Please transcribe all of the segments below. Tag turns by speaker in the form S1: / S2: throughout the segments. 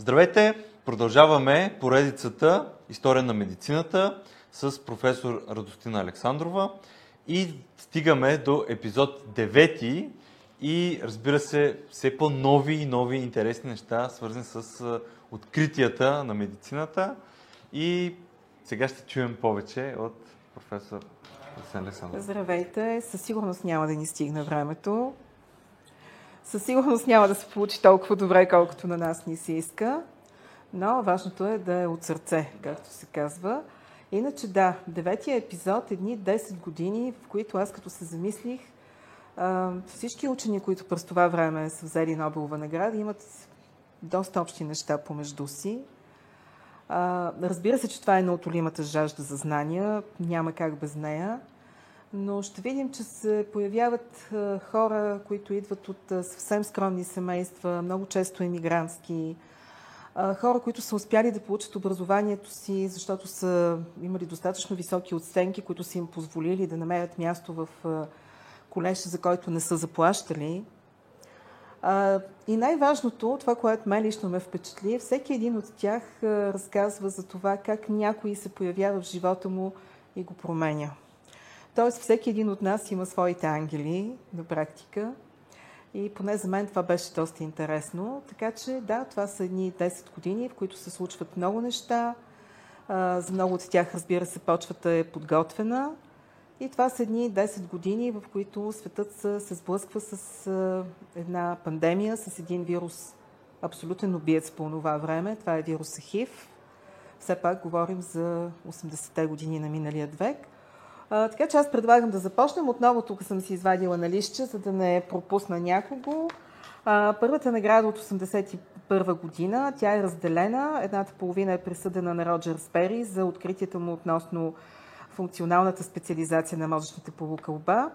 S1: Здравейте! Продължаваме поредицата История на медицината с професор Радостина Александрова и стигаме до епизод 9 и разбира се все по-нови и нови интересни неща, свързани с откритията на медицината и сега ще чуем повече от професор Александрова.
S2: Здравейте! Със сигурност няма да ни стигне времето. Със сигурност няма да се получи толкова добре, колкото на нас ни се иска, но важното е да е от сърце, както се казва. Иначе да, деветия епизод, едни 10 години, в които аз като се замислих, всички учени, които през това време са взели Нобелова награда, имат доста общи неща помежду си. Разбира се, че това е неотолимата жажда за знания, няма как без нея но ще видим, че се появяват хора, които идват от съвсем скромни семейства, много често емигрантски, хора, които са успяли да получат образованието си, защото са имали достатъчно високи оценки, които са им позволили да намерят място в колеж, за който не са заплащали. И най-важното, това, което мен лично ме впечатли, всеки един от тях разказва за това как някой се появява в живота му и го променя. Тоест, всеки един от нас има своите ангели на практика. И поне за мен това беше доста интересно. Така че, да, това са едни 10 години, в които се случват много неща. За много от тях, разбира се, почвата е подготвена. И това са едни 10 години, в които светът се сблъсква с една пандемия, с един вирус, абсолютен убиец по това време. Това е вируса ХИВ. Все пак говорим за 80-те години на миналия век. А, така че аз предлагам да започнем. Отново тук съм си извадила на лище, за да не пропусна някого. А, първата награда от 1981 година, тя е разделена. Едната половина е присъдена на Роджер Спери за откритието му относно функционалната специализация на мозъчната полукълба.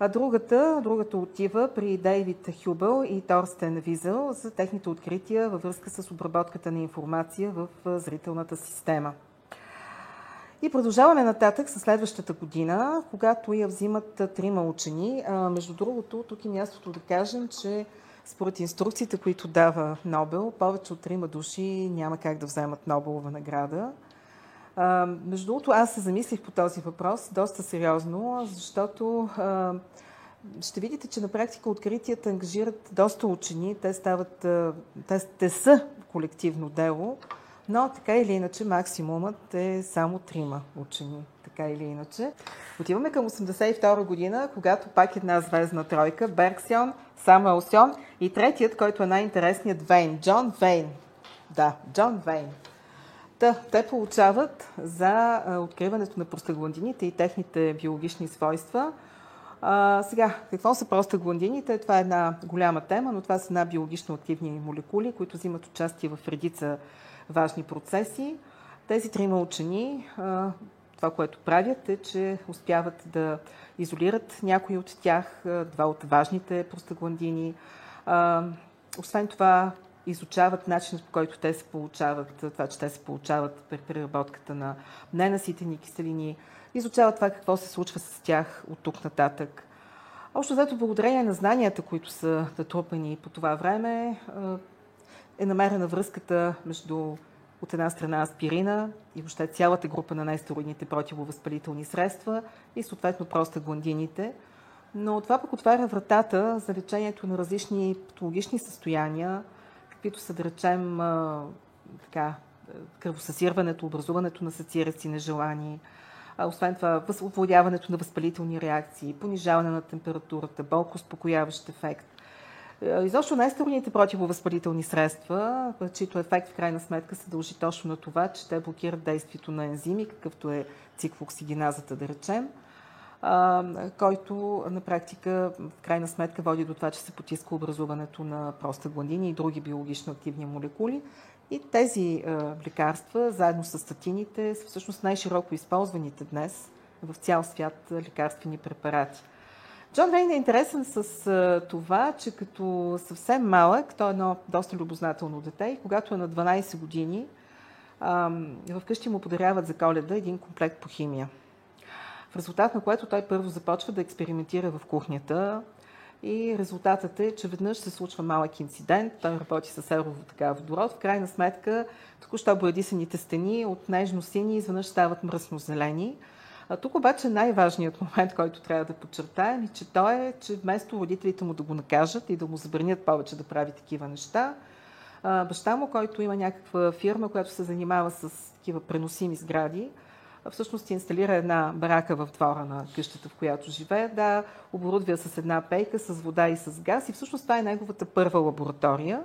S2: А другата, другата отива при Дейвид Хюбъл и Торстен Визел за техните открития във връзка с обработката на информация в зрителната система. И продължаваме нататък с следващата година, когато я взимат трима учени. А, между другото, тук е мястото да кажем, че според инструкциите, които дава Нобел, повече от трима души няма как да вземат Нобелова награда. А, между другото, аз се замислих по този въпрос доста сериозно, защото а, ще видите, че на практика откритията ангажират доста учени. Те, стават, те, те са колективно дело. Но така или иначе максимумът е само трима учени. Така или иначе. Отиваме към 82 година, когато пак една звездна тройка, Бергсион, Самуел Сьон и третият, който е най-интересният, Вейн. Джон Вейн. Да, Джон Вейн. Та, те получават за откриването на простагландините и техните биологични свойства. А, сега, какво са простагландините? Това е една голяма тема, но това са една биологично активни молекули, които взимат участие в редица важни процеси. Тези трима учени, това, което правят е, че успяват да изолират някои от тях, два от важните простагландини. Освен това, изучават начинът по който те се получават, това, че те се получават при преработката на ненаситени киселини, изучават това какво се случва с тях от тук нататък. Общо взето, благодарение на знанията, които са натрупани по това време, е намерена връзката между от една страна аспирина и въобще цялата група на нестероидните противовъзпалителни средства и съответно простагландините. Но това пък отваря вратата за лечението на различни патологични състояния, каквито са, да речем, така, кръвосъсирването, образуването на сацираци нежелани, освен това, овладяването на възпалителни реакции, понижаване на температурата, болко успокояващ ефект, е, изобщо най-стабилните противовъзпалителни средства, чието ефект в крайна сметка се дължи точно на това, че те блокират действието на ензими, какъвто е циклоксигеназата, да речем, който на практика в крайна сметка води до това, че се потиска образуването на простагландини и други биологично активни молекули. И тези лекарства, заедно с статините, са всъщност най-широко използваните днес в цял свят лекарствени препарати. Джон Вейн е интересен с а, това, че като съвсем малък, той е едно доста любознателно дете и когато е на 12 години, а, вкъщи му подаряват за коледа един комплект по химия. В резултат на което той първо започва да експериментира в кухнята И резултатът е, че веднъж се случва малък инцидент, той работи с водород. В крайна сметка, току-що боядисаните стени от нежно-сини изведнъж стават мръсно-зелени. А тук обаче най-важният момент, който трябва да подчертаем, е, че той е, че вместо родителите му да го накажат и да му забранят повече да прави такива неща, баща му, който има някаква фирма, която се занимава с такива преносими сгради, всъщност инсталира една барака в двора на къщата, в която живее, да оборудва с една пейка, с вода и с газ. И всъщност това е неговата първа лаборатория.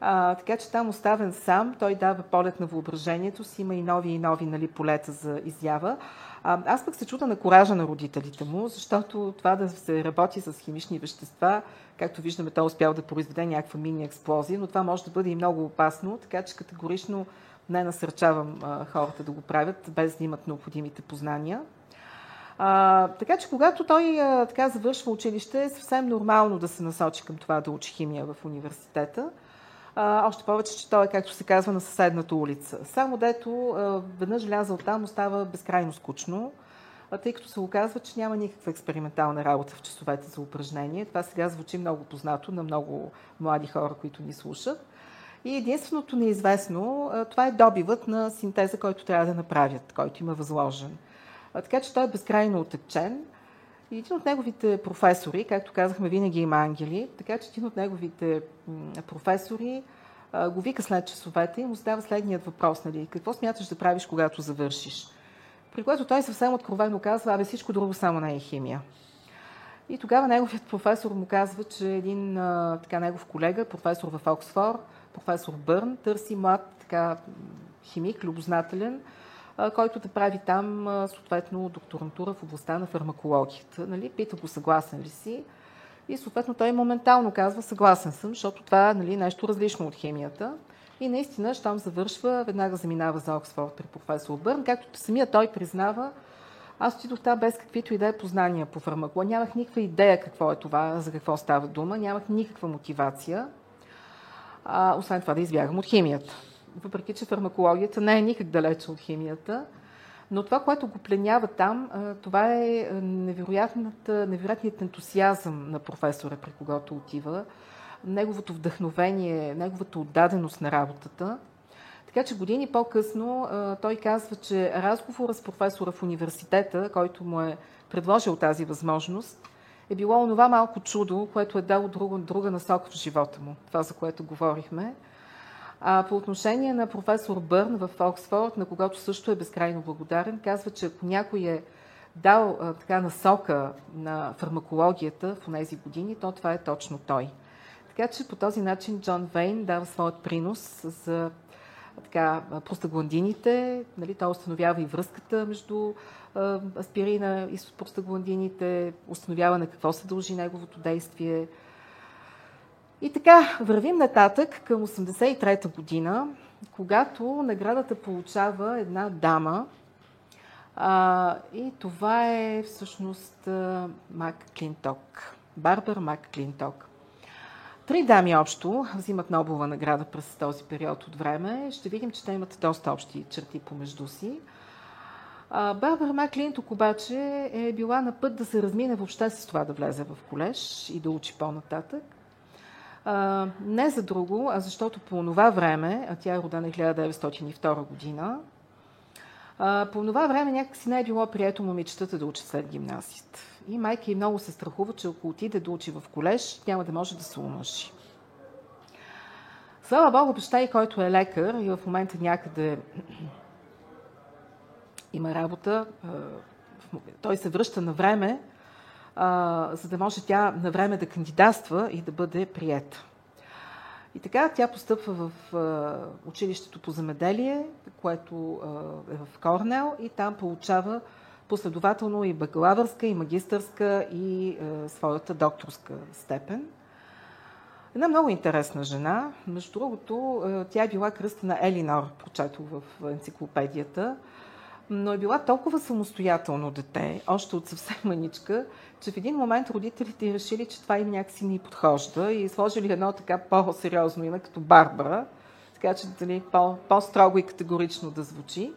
S2: А, така че там оставен сам, той дава полет на въображението си, има и нови и нови нали, полета за изява. А, аз пък се чуда на коража на родителите му, защото това да се работи с химични вещества, както виждаме, той е успял да произведе някаква мини експлозия, но това може да бъде и много опасно, така че категорично не насърчавам а, хората да го правят, без да имат необходимите познания. А, така че, когато той а, така завършва училище, е съвсем нормално да се насочи към това да учи химия в университета. А, още повече, че той е, както се казва, на съседната улица. Само дето а, веднъж влязал там, остава безкрайно скучно, а, тъй като се оказва, че няма никаква експериментална работа в часовете за упражнение. Това сега звучи много познато на много млади хора, които ни слушат. И единственото неизвестно, това е добивът на синтеза, който трябва да направят, който има възложен. Така че той е безкрайно отъкчен. И един от неговите професори, както казахме, винаги има ангели, така че един от неговите професори го вика след часовете и му задава следният въпрос, нали, какво смяташ да правиш, когато завършиш? При което той съвсем откровено казва, абе всичко друго само не е химия. И тогава неговият професор му казва, че един така негов колега, професор в Оксфорд, професор Бърн, търси млад така, химик, любознателен, който да прави там съответно докторантура в областта на фармакологията. Нали? Пита го съгласен ли си и съответно той моментално казва съгласен съм, защото това нали, е нещо различно от химията. И наистина, щом завършва, веднага заминава за Оксфорд при професор Бърн, както самия той признава, аз отидох там без каквито и да е познания по фармакология. Нямах никаква идея какво е това, за какво става дума, нямах никаква мотивация а, освен това да избягам от химията. Въпреки, че фармакологията не е никак далече от химията, но това, което го пленява там, това е невероятният ентусиазъм на професора, при когото отива, неговото вдъхновение, неговата отдаденост на работата. Така че години по-късно той казва, че разговора с професора в университета, който му е предложил тази възможност, е било онова малко чудо, което е дало друга, друга насока в живота му. Това, за което говорихме. А по отношение на професор Бърн в Оксфорд, на когото също е безкрайно благодарен, казва, че ако някой е дал а, така насока на фармакологията в тези години, то това е точно той. Така че по този начин Джон Вейн дава своят принос за така, простагландините. Нали, той установява и връзката между аспирина и простагландините, установява на какво се дължи неговото действие. И така, вървим нататък към 83-та година, когато наградата получава една дама, а, и това е всъщност Мак Клинток. Барбар Мак Клинток. Три дами общо взимат Нобелова награда през този период от време. Ще видим, че те имат доста общи черти помежду си. Барбара Маклинток обаче е била на път да се размине въобще с това да влезе в колеж и да учи по-нататък. А, не за друго, а защото по това време, а тя е родена 1902 година, а, по това време някакси не е било прието момичетата да учат след гимназист. И майка и много се страхува, че ако отиде да учи в колеж, няма да може да се омъжи. Слава Богу, баща и който е лекар и в момента някъде има работа, той се връща на време, за да може тя на време да кандидатства и да бъде приета. И така тя постъпва в училището по земеделие, което е в Корнел и там получава последователно и бакалавърска, и магистърска, и своята докторска степен. Една много интересна жена. Между другото, тя е била кръста на Елинор, прочето в енциклопедията но е била толкова самостоятелно дете, още от съвсем маничка, че в един момент родителите решили, че това им някакси ни подхожда и сложили едно така по-сериозно име, като Барбара, така че дали, по- по-строго и категорично да звучи.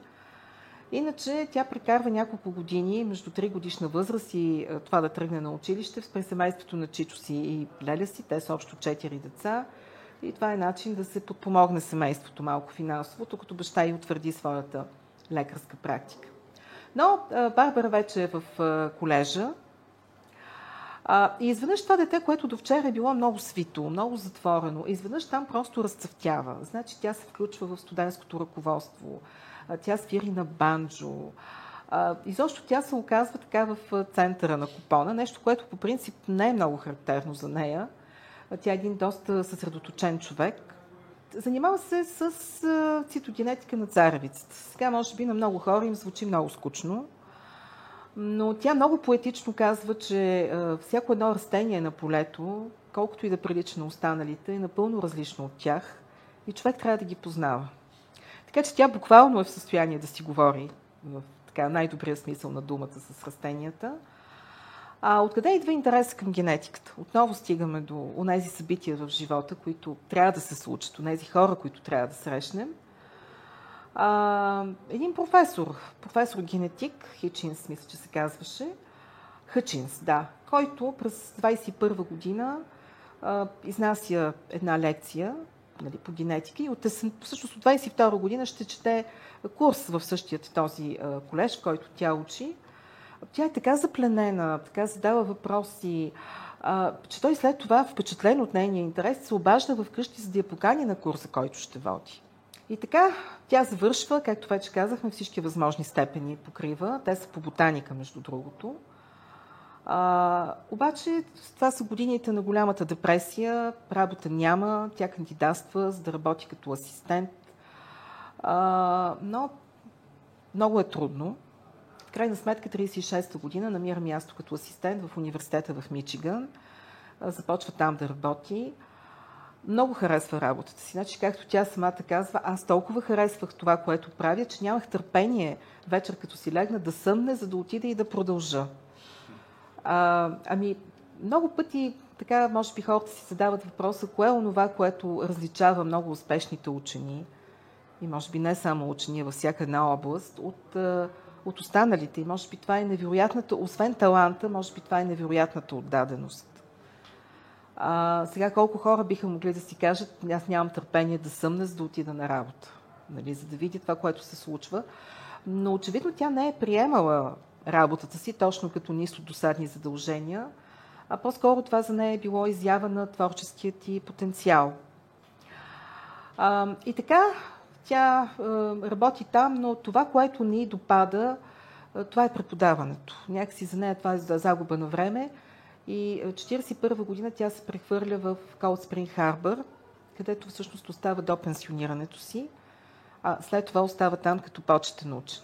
S2: Иначе тя прекарва няколко години, между 3 годишна възраст и това да тръгне на училище, в семейството на Чичо си и Леля си. Те са общо 4 деца. И това е начин да се подпомогне семейството малко финансово, като баща и утвърди своята лекарска практика. Но Барбара вече е в колежа. И изведнъж това дете, което до вчера е било много свито, много затворено, изведнъж там просто разцъфтява. Значи тя се включва в студентското ръководство, тя свири на банджо. Изобщо тя се оказва така в центъра на купона, нещо, което по принцип не е много характерно за нея. Тя е един доста съсредоточен човек. Занимава се с цитогенетика на царевицата. Сега, може би, на много хора им звучи много скучно, но тя много поетично казва, че всяко едно растение на полето, колкото и да прилича на останалите, е напълно различно от тях и човек трябва да ги познава. Така че тя буквално е в състояние да си говори в така, най-добрия смисъл на думата с растенията. А откъде идва интерес към генетиката? Отново стигаме до тези събития в живота, които трябва да се случат, тези хора, които трябва да срещнем. А, един професор, професор генетик, Хичинс, мисля, че се казваше, Хъчинс, да, който през 21 година а, изнася една лекция нали, по генетика и от, всъщност от 22 година ще чете курс в същия този а, колеж, който тя учи. Тя е така запленена, така задава въпроси, а, че той след това, впечатлен от нейния интерес, се обажда в къщи, за да я покани на курса, който ще води. И така, тя завършва, както вече казахме, всички възможни степени покрива. Те са по ботаника, между другото. А, обаче това са годините на голямата депресия, работа няма, тя кандидатства за да работи като асистент. А, но много е трудно. Крайна сметка 36-та година намира място като асистент в университета в Мичиган. Започва там да работи. Много харесва работата си. Значи, както тя самата казва, аз толкова харесвах това, което правя, че нямах търпение вечер, като си легна, да съмне, за да отида и да продължа. А, ами, много пъти, така, може би хората си задават въпроса, кое е онова, което различава много успешните учени, и може би не само учени във всяка една област, от, от останалите. И може би това е невероятната, освен таланта, може би това е невероятната отдаденост. А, сега колко хора биха могли да си кажат, аз нямам търпение да съмна, за да отида на работа, нали, за да види това, което се случва. Но очевидно тя не е приемала работата си точно като ниско досадни задължения, а по-скоро това за нея е било изява на творческият ти потенциал. А, и така, тя а, работи там, но това, което ни допада, а, това е преподаването. Някакси за нея това е за загуба на време. И 1941 година тя се прехвърля в Cold Spring Harbor, където всъщност остава до пенсионирането си, а след това остава там като почетен учен.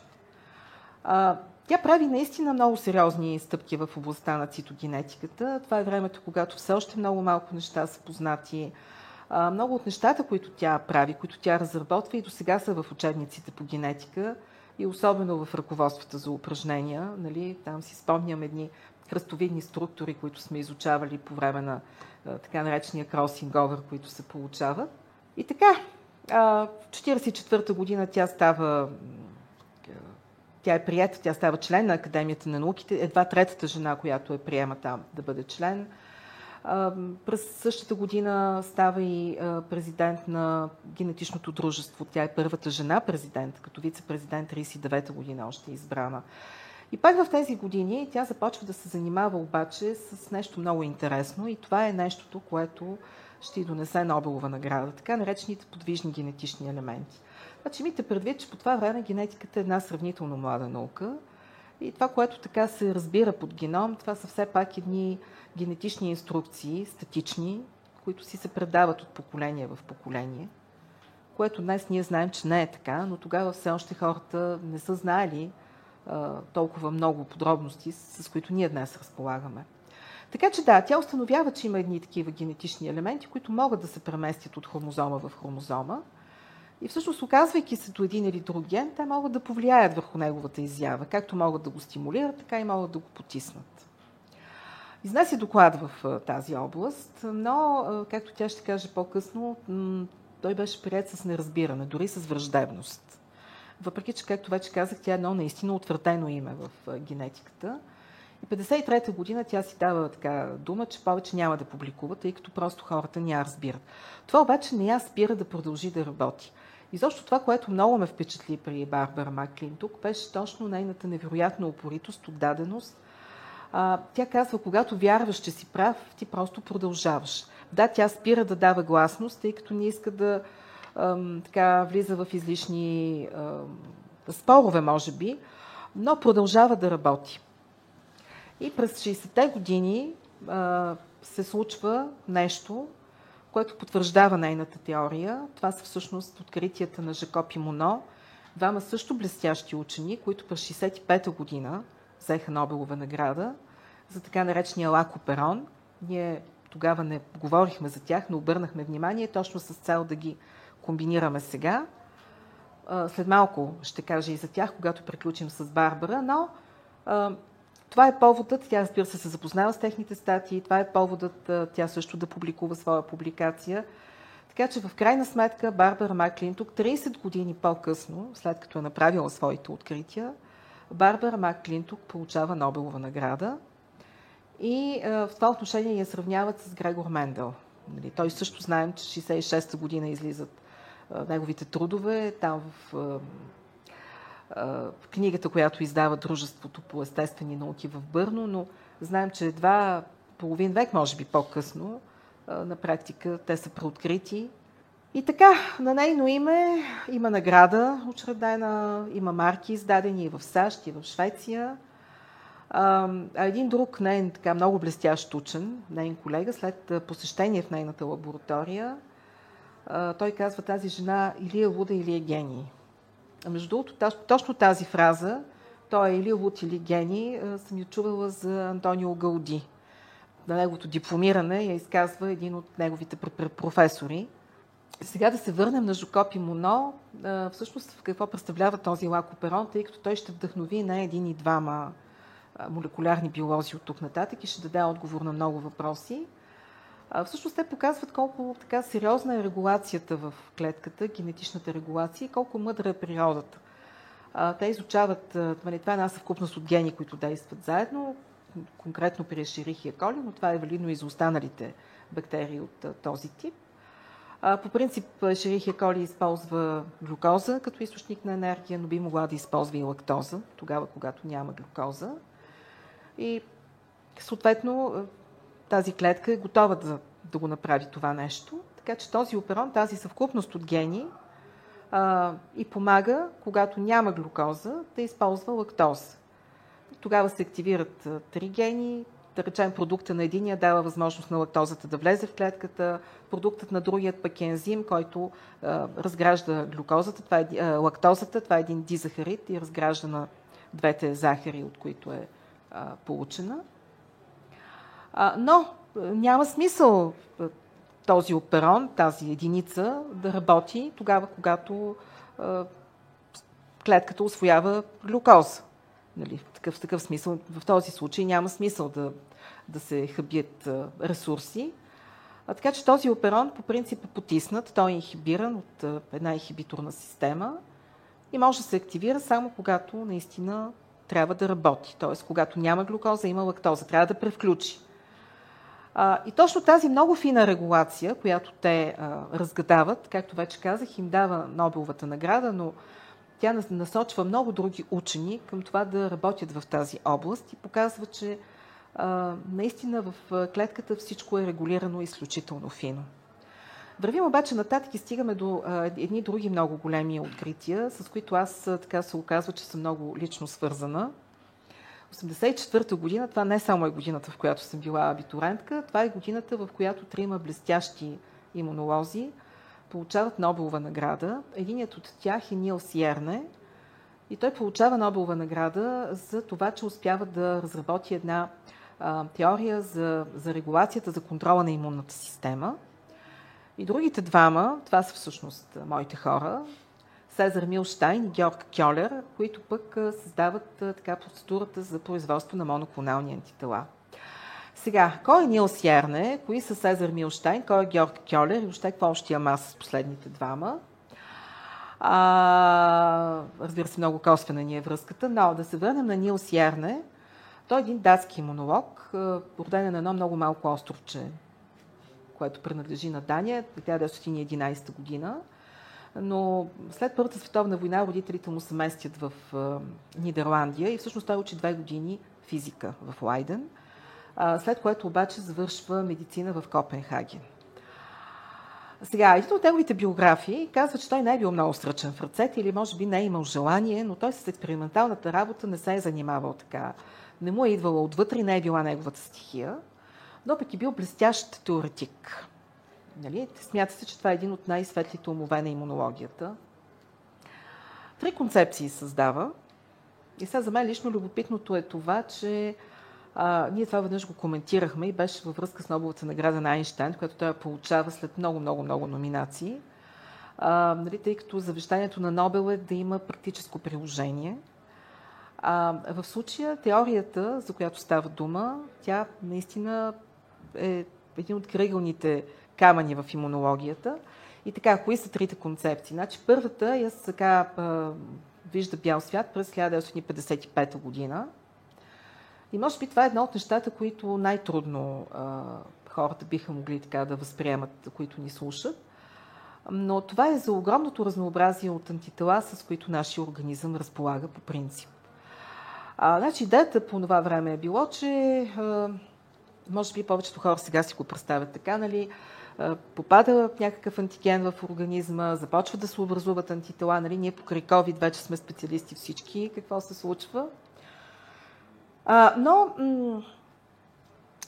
S2: А, тя прави наистина много сериозни стъпки в областта на цитогенетиката. Това е времето, когато все още много малко неща са познати. Много от нещата, които тя прави, които тя разработва и до сега са в учебниците по генетика и особено в ръководствата за упражнения. Нали, там си спомням едни кръстовидни структури, които сме изучавали по време на така наречения кросинг овър, които се получават. И така, в 1944 година тя става тя е прията, тя става член на Академията на науките, едва третата жена, която е приема там да бъде член. През същата година става и президент на генетичното дружество. Тя е първата жена президент, като вице-президент 39-та година още е избрана. И пак в тези години тя започва да се занимава обаче с нещо много интересно и това е нещото, което ще й донесе Нобелова награда, така наречените подвижни генетични елементи. Значи имайте предвид, че по това време генетиката е една сравнително млада наука и това, което така се разбира под геном, това са все пак едни генетични инструкции, статични, които си се предават от поколение в поколение, което днес ние знаем, че не е така, но тогава все още хората не са знаели а, толкова много подробности, с, с които ние днес разполагаме. Така че да, тя установява, че има едни такива генетични елементи, които могат да се преместят от хромозома в хромозома. И всъщност, оказвайки се до един или друг ген, те могат да повлияят върху неговата изява. Както могат да го стимулират, така и могат да го потиснат. Изнася доклад в тази област, но, както тя ще каже по-късно, той беше прият с неразбиране, дори с враждебност. въпреки че, както вече казах, тя е едно наистина утвърдено име в генетиката. И 53-та година тя си дава така дума, че повече няма да публикува, тъй като просто хората не я разбират. Това обаче не я спира да продължи да работи. И защо това, което много ме впечатли при Барбара Маклин тук, беше точно нейната невероятна упоритост, отдаденост. А, тя казва, когато вярваш, че си прав, ти просто продължаваш. Да, тя спира да дава гласност, тъй като не иска да ам, така, влиза в излишни ам, спорове, може би, но продължава да работи. И през 60-те години а, се случва нещо, което потвърждава нейната теория. Това са всъщност откритията на Жакоп и Моно, двама също блестящи учени, които през 65-та година взеха Нобелова награда за така наречения лакоперон. Ние тогава не говорихме за тях, но обърнахме внимание точно с цел да ги комбинираме сега. След малко ще кажа и за тях, когато приключим с Барбара, но това е поводът, тя разбира се се запознава с техните статии, това е поводът тя също да публикува своя публикация. Така че в крайна сметка Барбара Маклин тук 30 години по-късно, след като е направила своите открития, Барбара Маклин тук получава Нобелова награда и в това отношение я сравняват с Грегор Мендел. Нали, той също знаем, че 66-та година излизат неговите трудове, там в книгата, която издава Дружеството по естествени науки в Бърно, но знаем, че едва половин век, може би по-късно, на практика те са преоткрити. И така, на нейно име има награда учредена, има марки издадени и в САЩ, и в Швеция. А един друг нейн така много блестящ учен, нейн колега, след посещение в нейната лаборатория, той казва тази жена или е луда, или е гений. А между другото, точно тази фраза, той е или луд, или гений, съм я чувала за Антонио Галди. На неговото дипломиране я изказва един от неговите професори. Сега да се върнем на Жокоп и Моно. Всъщност в какво представлява този лакоперон, тъй като той ще вдъхнови на един и двама молекулярни биолози от тук нататък и ще даде отговор на много въпроси. Всъщност те показват колко така сериозна е регулацията в клетката, генетичната регулация и колко мъдра е природата. Те изучават, нали, това е една съвкупност от гени, които действат заедно, конкретно при Шерихия коли, но това е валидно и за останалите бактерии от този тип. По принцип Шерихия коли използва глюкоза като източник на енергия, но би могла да използва и лактоза, тогава когато няма глюкоза. И съответно тази клетка е готова да, да го направи това нещо. Така че този оперон, тази съвкупност от гени а, и помага, когато няма глюкоза, да използва лактоза. Тогава се активират три гени, да речем продукта на единия дава възможност на лактозата да влезе в клетката, продуктът на другият пък е ензим, който а, разгражда глюкозата, това е, а, лактозата, това е един дизахарид и разгражда на двете захари, от които е а, получена. Но е, няма смисъл е, този оперон, тази единица да работи тогава, когато а, е, клетката освоява глюкоза. Нали, в, такъв, в такъв смисъл, в този случай няма смисъл да, да се хабият ресурси. А, така че този оперон по принцип е потиснат, той е инхибиран от а, една инхибиторна система и може да се активира само когато наистина трябва да работи. Т.е. когато няма глюкоза, има лактоза, трябва да превключи. А, и точно тази много фина регулация, която те а, разгадават, както вече казах, им дава Нобеловата награда, но тя насочва много други учени към това да работят в тази област и показва, че а, наистина в клетката всичко е регулирано изключително фино. Вървим обаче нататък и стигаме до а, едни други много големи открития, с които аз така се оказва, че съм много лично свързана. 1984 година, това не само е годината, в която съм била абитурентка, това е годината, в която трима блестящи имунолози получават Нобелова награда. Единият от тях е Нил Сиерне и той получава Нобелова награда за това, че успява да разработи една а, теория за, за регулацията, за контрола на имунната система. И другите двама, това са всъщност моите хора, Сезар Милштайн и Георг Кьолер, които пък създават така процедурата за производство на моноклонални антитела. Сега, кой е Нил Сярне, кои са Сезар Милштайн, кой е Георг Кьолер и въобще какво още има с последните двама? А, разбира се, много косвена ни е връзката, но да се върнем на Нил Сиерне. Той е един датски монолог, роден е на едно много малко островче, което принадлежи на Дания, 1911 година. Но след Първата световна война родителите му се местят в Нидерландия и всъщност той учи две години физика в Лайден, след което обаче завършва медицина в Копенхаген. Сега, един от неговите биографии казва, че той не е бил много сръчен в ръцете или може би не е имал желание, но той с експерименталната работа не се е занимавал така. Не му е идвала отвътре не е била неговата стихия, но пък е бил блестящ теоретик. Нали? Смята се, че това е един от най-светлите умове на имунологията. Три концепции създава. И сега за мен лично любопитното е това, че а, ние това веднъж го коментирахме и беше във връзка с Нобеловата награда на Айнштайн, която той получава след много, много, много номинации. А, нали, тъй като завещанието на Нобел е да има практическо приложение. А, в случая теорията, за която става дума, тя наистина е един от кръгълните камъни в имунологията. И така, кои са трите концепции? Значи, първата е така вижда бял свят през 1955 година. И може би това е едно от нещата, които най-трудно а, хората биха могли така да възприемат, които ни слушат. Но това е за огромното разнообразие от антитела, с които нашия организъм разполага по принцип. А, значи, идеята по това време е било, че а, може би повечето хора сега си го представят така, нали, попада някакъв антиген в организма, започва да се образуват антитела. Нали? Ние покрай COVID вече сме специалисти всички, какво се случва. А, но м-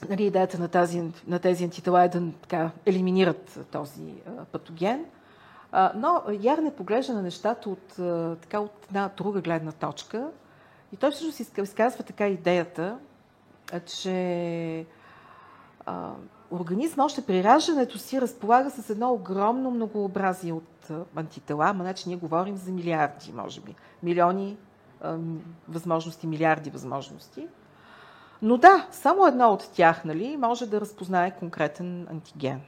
S2: нали, идеята на, тази, на тези антитела е да така, елиминират този а, патоген. А, но Ярне поглежда на нещата от, а, така, от една друга гледна точка. И той всъщност изказва така идеята, че а, организма още при раждането си разполага с едно огромно многообразие от антитела, ама значи ние говорим за милиарди, може би. Милиони възможности, милиарди възможности. Но да, само едно от тях нали, може да разпознае конкретен антиген.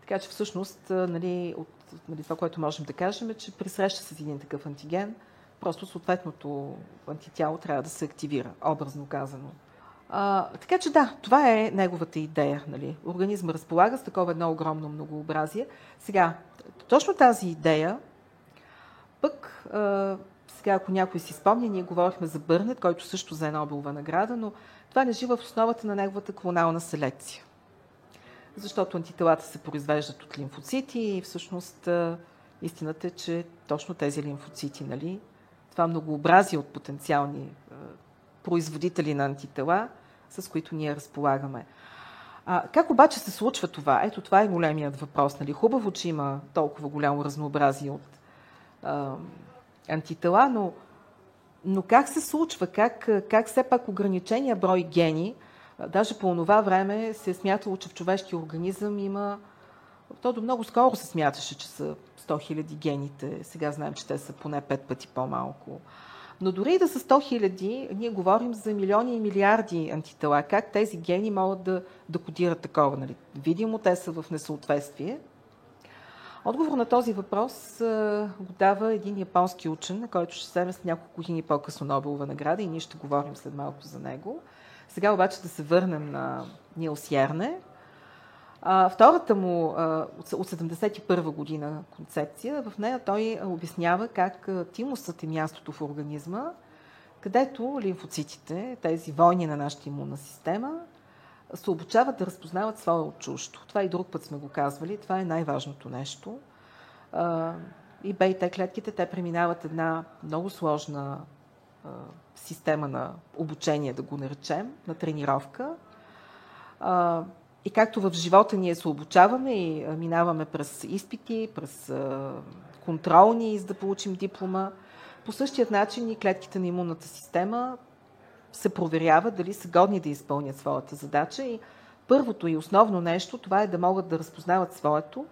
S2: Така че всъщност нали, от нали, това, което можем да кажем е, че при среща с един такъв антиген, просто съответното антитяло трябва да се активира, образно казано. А, така че да, това е неговата идея. Нали? Организма разполага с такова едно огромно многообразие. Сега, точно тази идея, пък, а, сега ако някой си спомня, ние говорихме за Бърнет, който също за една Нобелова награда, но това не жива в основата на неговата клонална селекция. Защото антителата се произвеждат от лимфоцити и всъщност истината е, че точно тези лимфоцити, нали, това многообразие от потенциални производители на антитела, с които ние разполагаме. А, как обаче се случва това? Ето това е големият въпрос. Нали? Хубаво, че има толкова голямо разнообразие от а, антитела, но, но как се случва? Как, как все пак ограничения брой гени, даже по това време се е смятало, че в човешкия организъм има то до много скоро се смяташе, че са 100 000 гените. Сега знаем, че те са поне 5 пъти по-малко. Но дори и да са 100 хиляди, ние говорим за милиони и милиарди антитела. Как тези гени могат да, да кодират такова? Нали? Видимо, те са в несъответствие. Отговор на този въпрос а, го дава един японски учен, който ще вземе с няколко години по-късно Нобелова награда и ние ще говорим след малко за него. Сега обаче да се върнем на Нилс Ярне, а, втората му а, от 71 година концепция, в нея той обяснява как тимусът е мястото в организма, където лимфоцитите, тези войни на нашата имунна система, се обучават да разпознават своя от чуждо. Това и друг път сме го казвали. Това е най-важното нещо. И Б и Т клетките, те преминават една много сложна система на обучение, да го наречем, на тренировка. И както в живота ние се обучаваме и минаваме през изпити, през контролни, за да получим диплома, по същият начин и клетките на имунната система се проверява дали са годни да изпълнят своята задача. И първото и основно нещо, това е да могат да разпознават своето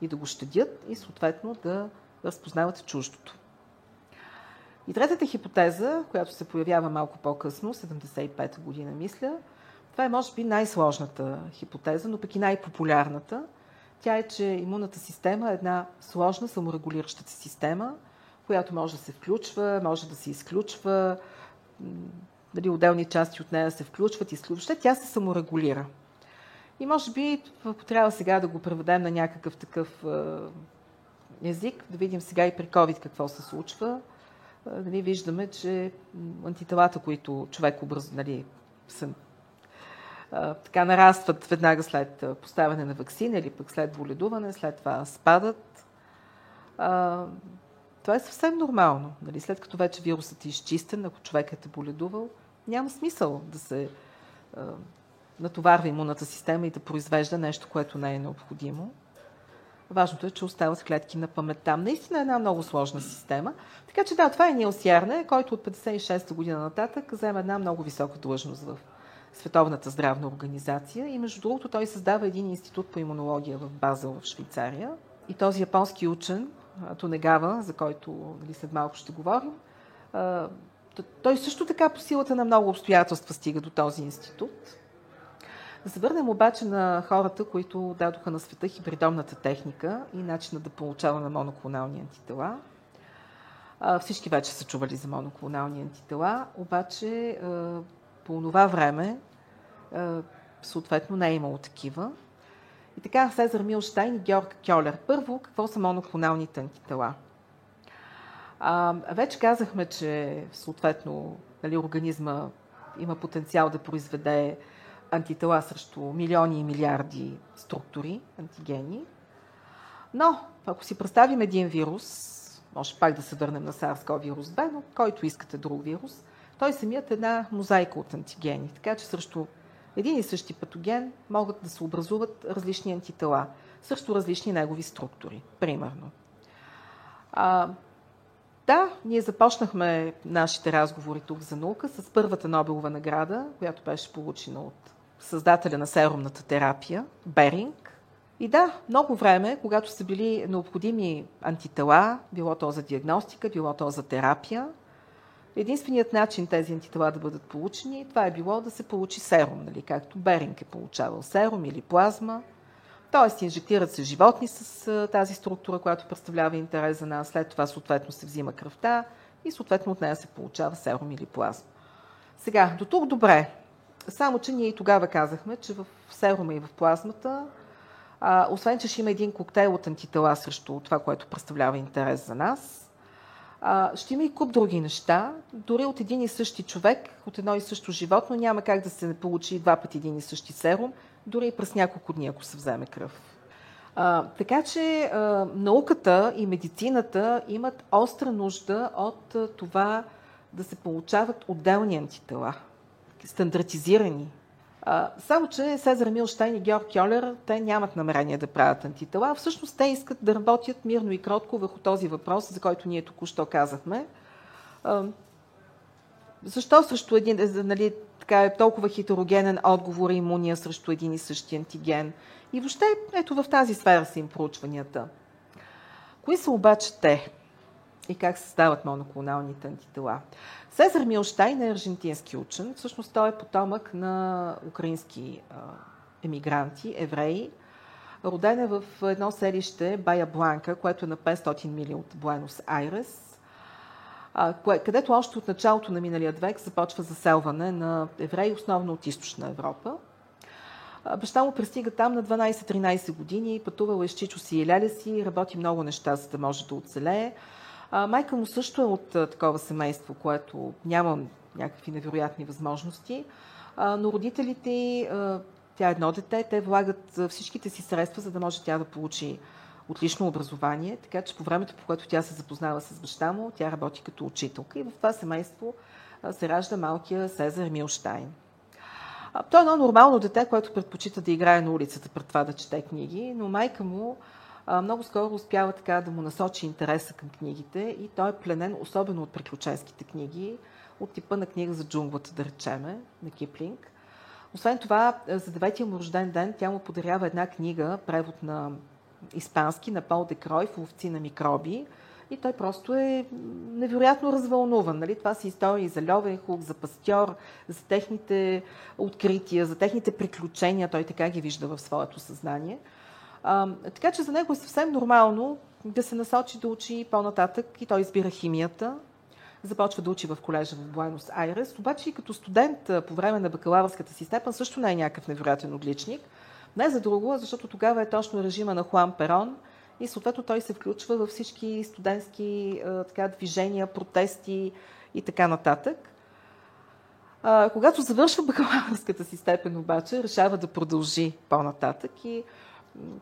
S2: и да го щадят и съответно да разпознават чуждото. И третата хипотеза, която се появява малко по-късно, 75-та година, мисля, това е, може би, най-сложната хипотеза, но пък и най-популярната. Тя е, че имунната система е една сложна саморегулираща се система, която може да се включва, може да се изключва, дали отделни части от нея се включват, изключват. Тя се саморегулира. И може би трябва сега да го преведем на някакъв такъв език, да видим сега и при COVID какво се случва. Нали, виждаме, че антителата, които човек образ, нали, са, така нарастват веднага след поставяне на вакцина или пък след боледуване, след това спадат. А, това е съвсем нормално. Нали? След като вече вирусът е изчистен, ако човекът е боледувал, няма смисъл да се а, натоварва имунната система и да произвежда нещо, което не е необходимо. Важното е, че остават клетки на паметта. Наистина е една много сложна система. Така че да, това е Нилс Ярне, който от 56-та година нататък взема една много висока длъжност в Световната здравна организация. И между другото той създава един институт по имунология в Базел в Швейцария. И този японски учен, Тонегава, за който нали, след малко ще говорим, той също така по силата на много обстоятелства стига до този институт. Да се върнем обаче на хората, които дадоха на света хибридомната техника и начина да получаваме моноклонални антитела. Всички вече са чували за моноклонални антитела, обаче по това време съответно не е имало такива. И така Сезар Милштайн и Георг Кьолер. Първо, какво са моноклоналните антитела? А, вече казахме, че съответно нали, организма има потенциал да произведе антитела срещу милиони и милиарди структури, антигени. Но, ако си представим един вирус, може пак да се върнем на SARS-CoV-2, но който искате друг вирус, той самият е една мозайка от антигени. Така че срещу един и същи патоген могат да се образуват различни антитела, срещу различни негови структури, примерно. А, да, ние започнахме нашите разговори тук за наука с първата Нобелова награда, която беше получена от създателя на серумната терапия, Беринг. И да, много време, когато са били необходими антитела, било то за диагностика, било то за терапия, единственият начин тези антитела да бъдат получени, това е било да се получи серум, нали, както Беринг е получавал серум или плазма. Тоест, инжектират се животни с тази структура, която представлява интерес за нас. След това, съответно, се взима кръвта и, съответно, от нея се получава серум или плазма. Сега, до тук добре. Само, че ние и тогава казахме, че в серума и в плазмата, а, освен, че ще има един коктейл от антитела срещу това, което представлява интерес за нас, а, ще има и куп други неща. Дори от един и същи човек, от едно и също животно, няма как да се получи два пъти един и същи серум, дори и през няколко дни, ако се вземе кръв. А, така че а, науката и медицината имат остра нужда от а, това да се получават отделни антитела стандартизирани. Само, че Сезар Милштайн и Георг Кьолер, те нямат намерение да правят антитела. Всъщност те искат да работят мирно и кротко върху този въпрос, за който ние току-що казахме. Защо срещу един, е, нали, така е толкова хетерогенен отговор и имуния срещу един и същи антиген? И въобще, ето в тази сфера са им проучванията. Кои са обаче те? И как се стават моноклоналните антитела? Сезар Милштайн е аржентински учен. Всъщност той е потомък на украински емигранти, евреи. Роден е в едно селище Бая Бланка, което е на 500 мили от Буенос Айрес, където още от началото на миналия век започва заселване на евреи, основно от източна Европа. Баща му пристига там на 12-13 години, пътувал е с чичо си и леля си, работи много неща, за да може да оцелее. А, майка му също е от а, такова семейство, което няма някакви невероятни възможности, а, но родителите, а, тя е едно дете, те влагат всичките си средства, за да може тя да получи отлично образование, така че по времето, по което тя се запознава с баща му, тя работи като учителка и в това семейство се ражда малкия Сезар Милштайн. Той е едно нормално дете, което предпочита да играе на улицата пред това да чете книги, но майка му много скоро успява така да му насочи интереса към книгите и той е пленен особено от приключенските книги, от типа на книга за джунглата, да речеме, на Киплинг. Освен това, за деветия му рожден ден тя му подарява една книга, превод на испански, на Пол Декрой в ловци на микроби. И той просто е невероятно развълнуван. Нали? Това са истории за Льовенхук, за Пастьор, за техните открития, за техните приключения. Той така ги вижда в своето съзнание. Така че за него е съвсем нормално да се насочи да учи по-нататък и той избира химията. Започва да учи в колежа в Буенос Айрес. Обаче и като студент по време на бакалавърската си степен също не е някакъв невероятен отличник. Не за друго, защото тогава е точно режима на Хуан Перон и съответно той се включва във всички студентски така, движения, протести и така нататък. Когато завършва бакалавърската си степен обаче, решава да продължи по-нататък и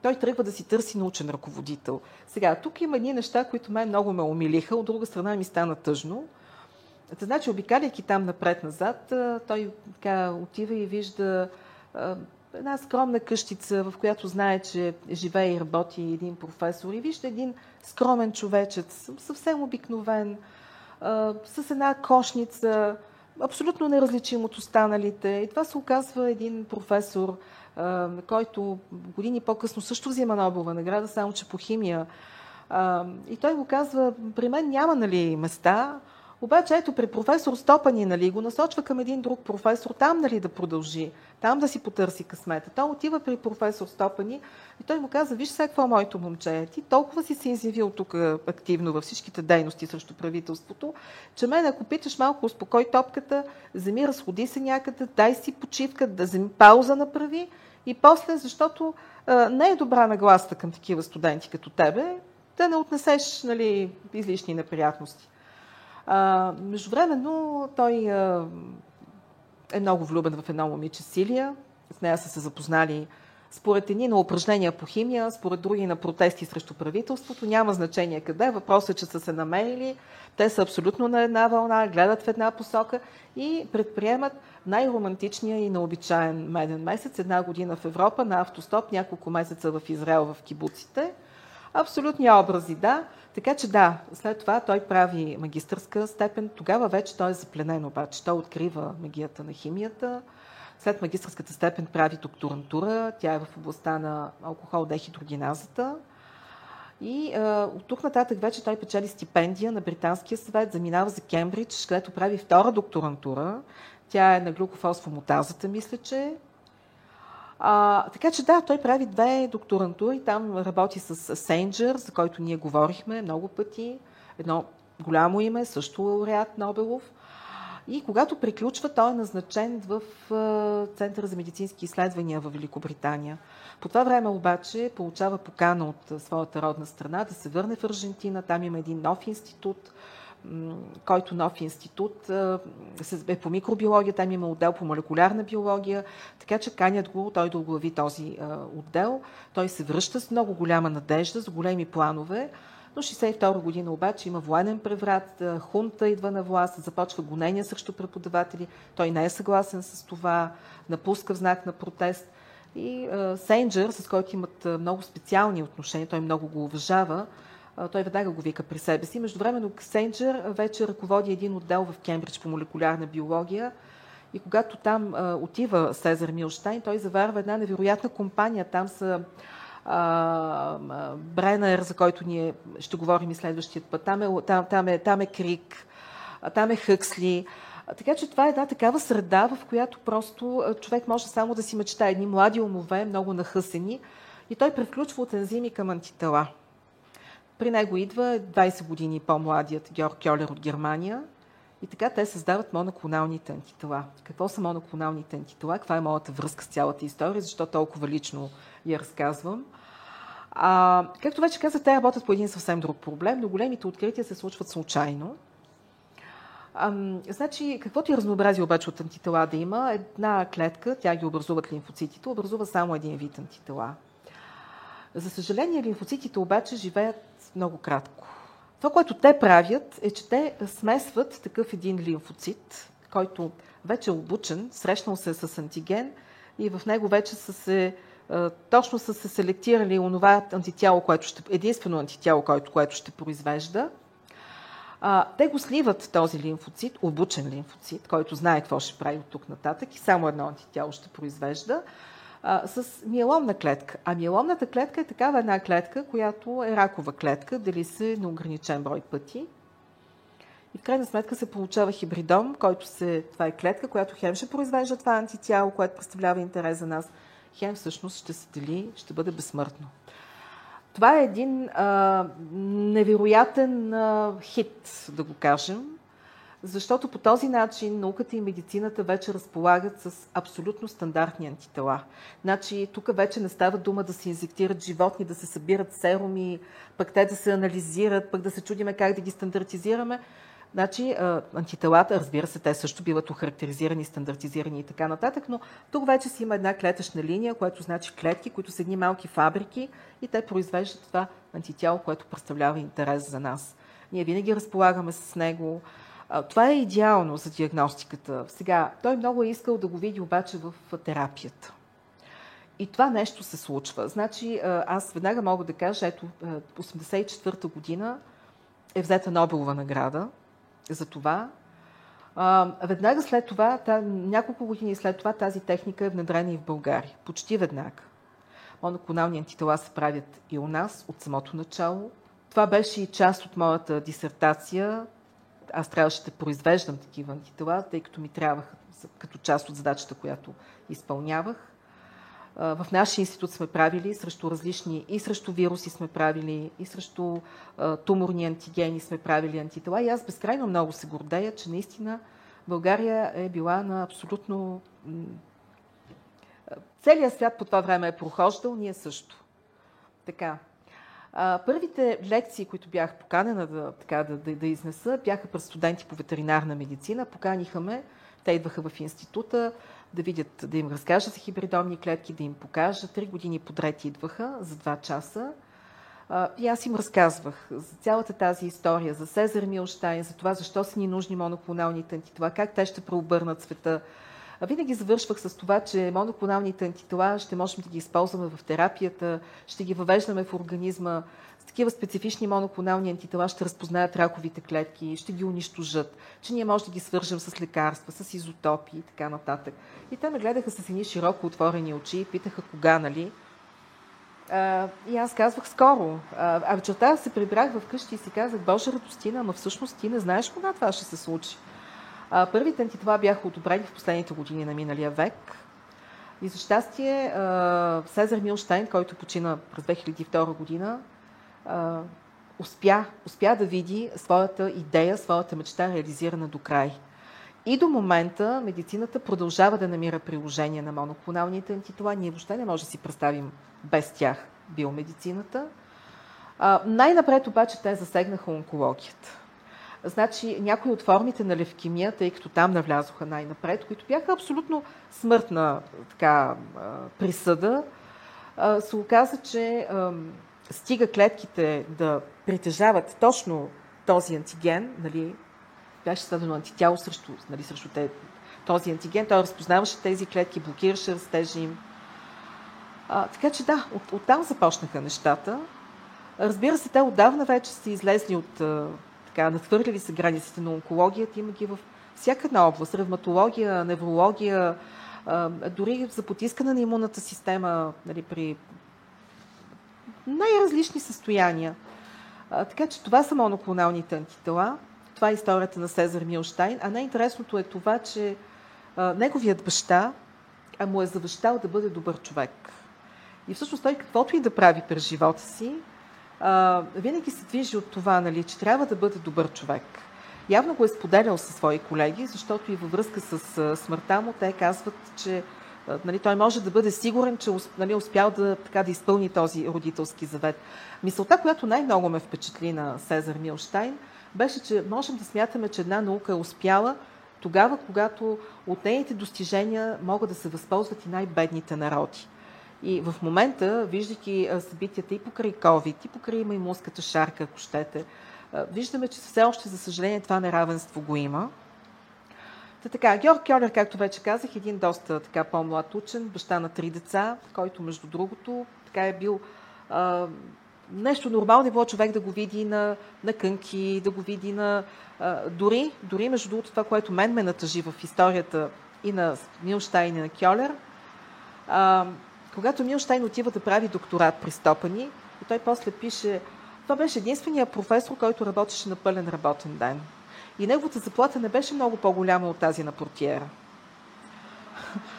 S2: той тръгва да си търси научен ръководител. Сега, тук има едни неща, които мен много ме умилиха, от друга страна ми стана тъжно. Та, значи, обикаляйки там напред-назад, той така отива и вижда една скромна къщица, в която знае, че живее и работи един професор и вижда един скромен човечец, съвсем обикновен, с една кошница, абсолютно неразличим от останалите. И това се оказва един професор, който години по-късно също взима Нобелова награда, само че по химия. И той го казва, при мен няма нали, места, обаче ето при професор Стопани нали, го насочва към един друг професор, там нали, да продължи, там да си потърси късмета. Той отива при професор Стопани и той му каза, виж сега какво моето момче, ти толкова си се изявил тук активно във всичките дейности срещу правителството, че мен ако питаш малко успокой топката, вземи, разходи се някъде, дай си почивка, да вземи пауза направи и после, защото а, не е добра нагласта към такива студенти като тебе, да не отнесеш нали, излишни неприятности. А, междувременно той а, е много влюбен в едно момиче Силия. С нея са се запознали според едни на упражнения по химия, според други на протести срещу правителството. Няма значение къде. Въпросът е, че са се намерили. Те са абсолютно на една вълна, гледат в една посока и предприемат най-романтичния и необичаен меден месец. Една година в Европа на автостоп, няколко месеца в Израел в кибуците. Абсолютни образи, да. Така че да, след това той прави магистърска степен. Тогава вече той е запленен обаче. Той открива магията на химията. След магистърската степен прави докторантура. Тя е в областта на алкохол дехидрогеназата. И а, от тук нататък вече той печели стипендия на Британския съвет, заминава за Кембридж, където прави втора докторантура. Тя е на глюкофосфомотазата, мисля, че а, така че да, той прави две докторантури, там работи с Сейнджер, за който ние говорихме много пъти, едно голямо име, също лауреат Нобелов. И когато приключва, той е назначен в Центъра за медицински изследвания в Великобритания. По това време обаче получава покана от своята родна страна да се върне в Аржентина. Там има един нов институт, който нов институт е по микробиология, там има отдел по молекулярна биология, така че канят го той да оглави този отдел. Той се връща с много голяма надежда, с големи планове, но 62 година обаче има военен преврат, хунта идва на власт, започва гонения срещу преподаватели. Той не е съгласен с това, напуска в знак на протест. И Сейнджер, с който имат много специални отношения, той много го уважава, той веднага го вика при себе си. Междувременно Ксенджер вече ръководи един отдел в Кембридж по молекулярна биология и когато там а, отива Сезар Милштайн, той заварва една невероятна компания. Там са Бренер, за който ние ще говорим и следващия път. Там е, там, там е, там е Крик, там е Хъксли. Така че това е една такава среда, в която просто човек може само да си мечта едни млади умове, много нахъсени, и той превключва от ензими към антитела. При него идва 20 години по-младият Георг Кьолер от Германия и така те създават моноклоналните антитела. Какво са моноклоналните антитела? Каква е моята връзка с цялата история? Защо толкова лично я разказвам? А, както вече казах, те работят по един съвсем друг проблем, но големите открития се случват случайно. А, значи, каквото и разнообразие обаче от антитела да има, една клетка, тя ги образуват лимфоцитите, образува само един вид антитела. За съжаление, лимфоцитите обаче живеят много кратко. Това, което те правят, е, че те смесват такъв един лимфоцит, който вече е обучен, срещнал се с антиген и в него вече са се точно са се селектирали онова антитяло, което ще, единствено антитяло, което, което ще произвежда. А, те го сливат този лимфоцит, обучен лимфоцит, който знае какво ще прави от тук нататък и само едно антитяло ще произвежда а, с миеломна клетка. А миеломната клетка е такава една клетка, която е ракова клетка, дали се на ограничен брой пъти. И в крайна сметка се получава хибридом, който се, това е клетка, която хем ще произвежда това антитяло, което представлява интерес за нас, хем всъщност ще се дели, ще бъде безсмъртно. Това е един а, невероятен а, хит, да го кажем, защото по този начин науката и медицината вече разполагат с абсолютно стандартни антитела. Значи, тук вече не става дума да се инзектират животни, да се събират серуми, пък те да се анализират, пък да се чудиме как да ги стандартизираме. Значи, антителата, разбира се, те също биват охарактеризирани, стандартизирани и така нататък, но тук вече си има една клетъчна линия, което значи клетки, които са едни малки фабрики и те произвеждат това антитяло, което представлява интерес за нас. Ние винаги разполагаме с него. Това е идеално за диагностиката. Сега, той много е искал да го види обаче в терапията. И това нещо се случва. Значи, аз веднага мога да кажа, ето, 84-та година е взета Нобелова награда за това. веднага след това, няколко години след това, тази техника е внедрена и в България. Почти веднага. Моноклонални антитела се правят и у нас от самото начало. Това беше и част от моята дисертация аз трябваше да произвеждам такива антитела, тъй като ми трябваха като част от задачата, която изпълнявах. В нашия институт сме правили срещу различни, и срещу вируси сме правили, и срещу туморни антигени сме правили антитела. И аз безкрайно много се гордея, че наистина България е била на абсолютно... Целият свят по това време е прохождал, ние също. Така, първите лекции, които бях поканена да, така, да, да, да изнеса, бяха пред студенти по ветеринарна медицина. Поканиха ме, те идваха в института да видят, да им разкажа за хибридомни клетки, да им покажа. Три години подред идваха за два часа. И аз им разказвах за цялата тази история, за Сезар Милштайн, за това защо са ни нужни моноклоналните антитела, как те ще преобърнат света, винаги завършвах с това, че моноклоналните антитела ще можем да ги използваме в терапията, ще ги въвеждаме в организма. С такива специфични моноклонални антитела ще разпознаят раковите клетки, ще ги унищожат, че ние може да ги свържем с лекарства, с изотопи и така нататък. И те ме гледаха с едни широко отворени очи и питаха кога, нали? А, и аз казвах скоро. А, вечерта се прибрах вкъщи и си казах, Боже радостина, ама всъщност ти не знаеш кога това ще се случи. Първите антитела бяха одобрени в последните години на миналия век. И за щастие Сезар Милштайн, който почина през 2002 година, успя, успя да види своята идея, своята мечта реализирана до край. И до момента медицината продължава да намира приложение на моноклоналните антитела. Ние въобще не можем да си представим без тях биомедицината. най-напред обаче те засегнаха онкологията. Значи някои от формите на левкемия, тъй като там навлязоха най-напред, които бяха абсолютно смъртна така, присъда, се оказа, че стига клетките да притежават точно този антиген, нали, беше създадено антитяло срещу, нали, срещу те, този антиген, той разпознаваше тези клетки, блокираше растежа им. А, така че да, от, оттам започнаха нещата. Разбира се, те отдавна вече са излезли от така, надхвърлили са границите на онкологията, има ги в всяка една област. Ревматология, неврология, дори за потискане на имунната система нали, при най-различни състояния. така че това са моноклоналните антитела. Това е историята на Сезар Милштайн. А най-интересното е това, че неговият баща му е завещал да бъде добър човек. И всъщност той каквото и да прави през живота си, а, винаги се движи от това, нали, че трябва да бъде добър човек. Явно го е споделял със свои колеги, защото и във връзка с а, смъртта му те казват, че а, нали, той може да бъде сигурен, че нали, успял да, така, да изпълни този родителски завет. Мисълта, която най-много ме впечатли на Сезар Милштайн, беше, че можем да смятаме, че една наука е успяла тогава, когато от нейните достижения могат да се възползват и най-бедните народи. И в момента, виждайки събитията и покрай COVID, и покрай маймунската шарка, ако щете, виждаме, че все още, за съжаление, това неравенство го има. Та така, Георг Кьолер, както вече казах, един доста така по-млад учен, баща на три деца, който, между другото, така е бил нещо нормално е било човек да го види на, на кънки, да го види на... А, дори, дори, между другото, това, което мен ме натъжи в историята и на Милштайн и на Кьолер, а, когато Милштайн отива да прави докторат при Стопани, и той после пише, това беше единствения професор, който работеше на пълен работен ден. И неговата заплата не беше много по-голяма от тази на портиера.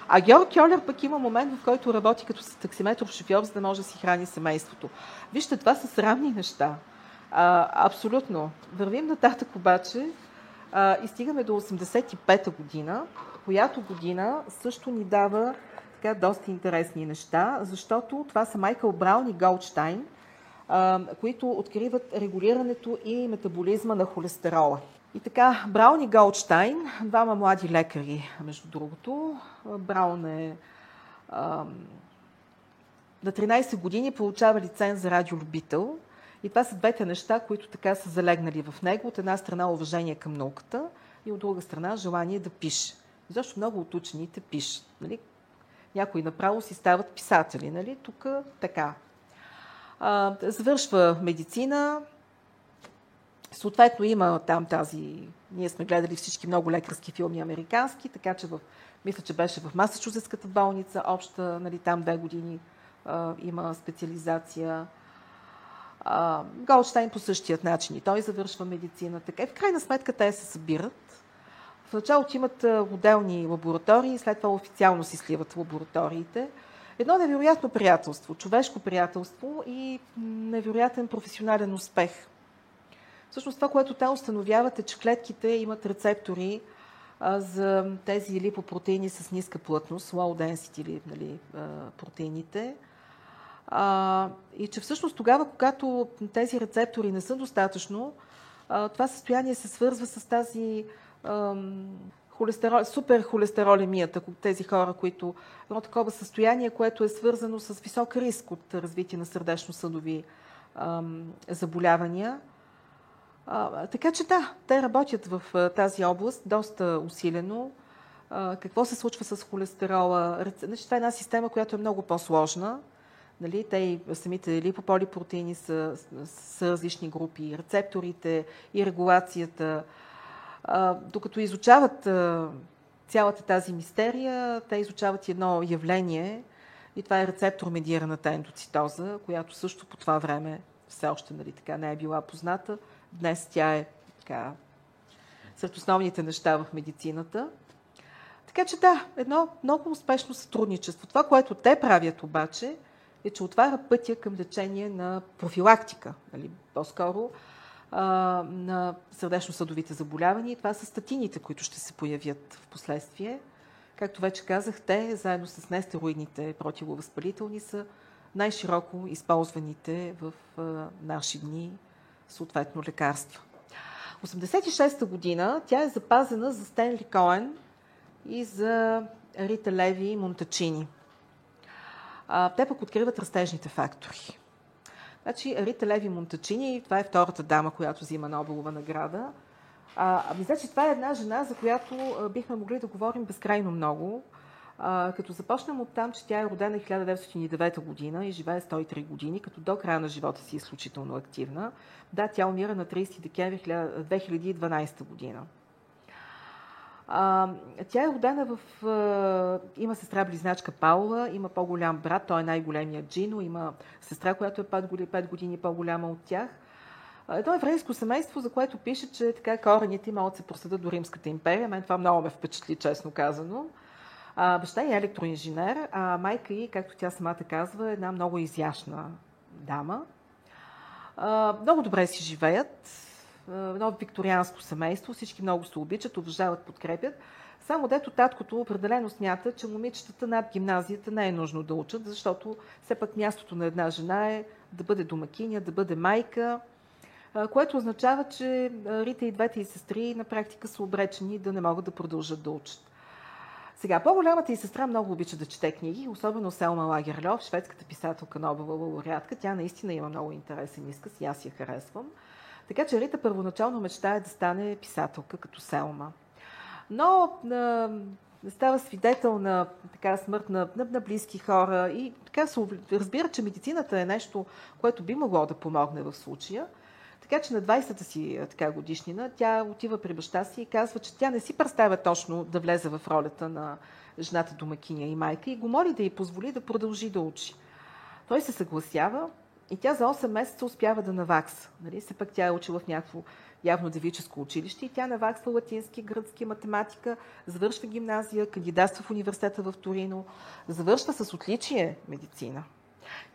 S2: А Георг Кьолер пък има момент, в който работи като таксиметров шофьор, за да може да си храни семейството. Вижте, това са срамни неща. А, абсолютно. Вървим нататък обаче а, и стигаме до 85-та година, която година също ни дава така доста интересни неща, защото това са Майкъл Браун и Голдштайн, които откриват регулирането и метаболизма на холестерола. И така, Браун и Голдштайн, двама млади лекари, между другото. Браун е на 13 години получава лиценз за радиолюбител. И това са двете неща, които така са залегнали в него. От една страна уважение към науката и от друга страна желание да пише. Защо много от учените пишат. Нали? Някои направо си стават писатели. Нали? Тук така. А, завършва медицина, Съответно има там тази... Ние сме гледали всички много лекарски филми американски, така че в, мисля, че беше в Масачузетската болница, обща, нали, там две години а, има специализация. А, Голдштайн по същият начин и той завършва медицина. Така и в крайна сметка те се събират. В началото имат отделни лаборатории, след това официално си сливат лабораториите. Едно невероятно приятелство, човешко приятелство и невероятен професионален успех – Всъщност това, което те установяват е, че клетките имат рецептори за тези липопротеини с ниска плътност, low density или нали, протеините. И че всъщност тогава, когато тези рецептори не са достатъчно, това състояние се свързва с тази холестерол, супер холестеролемията, тези хора, които едно такова състояние, което е свързано с висок риск от развитие на сърдечно-съдови заболявания. А, така че да, те работят в тази област доста усилено. А, какво се случва с холестерола? Значи, това е една система, която е много по-сложна. Нали, те самите липополипротеини са, са различни групи, рецепторите и регулацията. Докато изучават а, цялата тази мистерия, те изучават едно явление, и това е рецептор медираната ендоцитоза, която също по това време все още нали, така, не е била позната. Днес тя е така, сред основните неща в медицината. Така че да, едно много успешно сътрудничество. Това, което те правят обаче, е, че отваря пътя към лечение на профилактика, нали, по-скоро а, на сърдечно-съдовите заболявания. Това са статините, които ще се появят в последствие. Както вече казах, те, заедно с нестероидните противовъзпалителни, са най-широко използваните в а, наши дни съответно лекарства. 86-та година тя е запазена за Стенли Коен и за Рита Леви и Монтачини. А, те пък откриват растежните фактори. Значи, Рита Леви Монтачини, това е втората дама, която взима Нобелова награда. А, ами, значи, това е една жена, за която а, бихме могли да говорим безкрайно много. А, като започнем от там, че тя е родена 1909 година и живее 103 години, като до края на живота си е изключително активна. Да, тя умира на 30 декември 2012 година. А, тя е родена в... А, има сестра близначка Паула, има по-голям брат, той е най-големият Джино, има сестра, която е 5 години по-голяма от тях. Едно еврейско семейство, за което пише, че така корените им могат да се проследят до Римската империя. Мен това много ме впечатли, честно казано. А, баща е електроинженер, а майка и, както тя самата казва, е една много изящна дама. А, много добре си живеят. Едно викторианско семейство. Всички много се обичат, уважават, подкрепят. Само дето таткото определено смята, че момичетата над гимназията не е нужно да учат, защото все пак мястото на една жена е да бъде домакиня, да бъде майка, което означава, че Рита и двете и сестри на практика са обречени да не могат да продължат да учат. Сега, по-голямата и сестра много обича да чете книги, особено Селма Лагерльов, шведската писателка Нобела лауреатка. Тя наистина има много интересен изказ и аз я харесвам. Така че Рита първоначално мечтае да стане писателка като Селма. Но а, става свидетел на така смърт на, на, на близки хора и така се разбира, че медицината е нещо, което би могло да помогне в случая – така че на 20-та си така, годишнина тя отива при баща си и казва, че тя не си представя точно да влезе в ролята на жената домакиня и майка и го моли да й позволи да продължи да учи. Той се съгласява И тя за 8 месеца успява да навакса. Нали? Все пак тя е учила в някакво явно девическо училище и тя наваксва латински, гръцки, математика, завършва гимназия, кандидатства в университета в Торино, завършва с отличие медицина.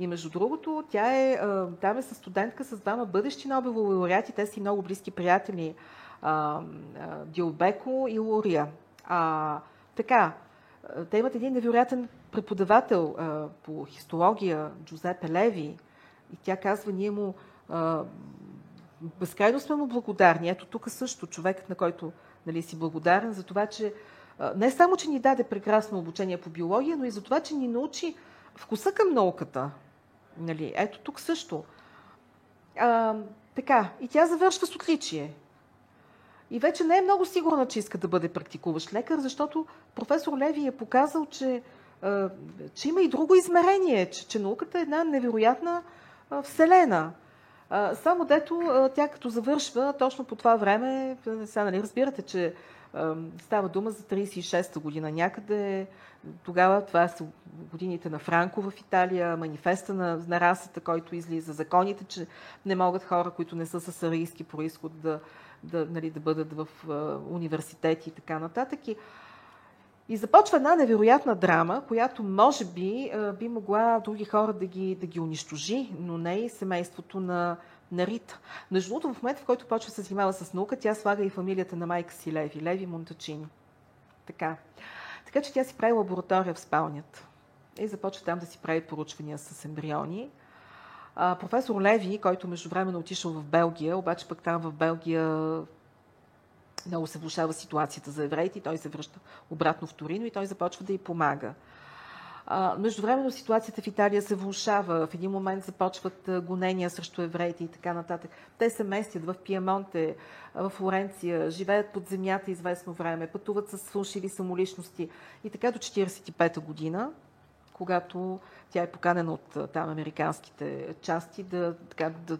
S2: И между другото, тя е, там е със студентка с двама бъдещи Нобелови лауреати, те си много близки приятели, Диобеко и Лория. А, така, те имат един невероятен преподавател а, по хистология, Джузепе Леви, и тя казва, ние му а, безкрайно сме му благодарни. Ето тук също човекът, на който нали, си благодарен за това, че а, не само, че ни даде прекрасно обучение по биология, но и за това, че ни научи вкуса към науката. Нали, ето тук също. А, така, и тя завършва с отличие. И вече не е много сигурна, че иска да бъде практикуващ лекар, защото професор Леви е показал, че, че има и друго измерение, че, че науката е една невероятна вселена. Само дето тя като завършва, точно по това време, сега нали разбирате, че става дума за 36-та година някъде. Тогава това са годините на Франко в Италия, манифеста на, на расата, който излиза, законите, че не могат хора, които не са с арийски происход да, да, нали, да бъдат в университети и така нататък. И, и започва една невероятна драма, която може би би могла други хора да ги, да ги унищожи, но не и семейството на, на Рита. Между другото, в момента, в който почва се занимава с наука, тя слага и фамилията на майка си Леви, Леви Монтачини. Така. Така че тя си прави лаборатория в спалнята. И започва там да си прави поручвания с ембриони. А, професор Леви, който междувременно отишъл в Белгия, обаче пък там в Белгия много се влушава ситуацията за евреите и той се връща обратно в Торино и той започва да й помага. Междувременно ситуацията в Италия се влушава. В един момент започват гонения срещу евреите и така нататък. Те се местят в Пиемонте, в Флоренция, живеят под земята известно време, пътуват с фалшиви самоличности и така до 1945 година, когато тя е поканена от там американските части да, така, да,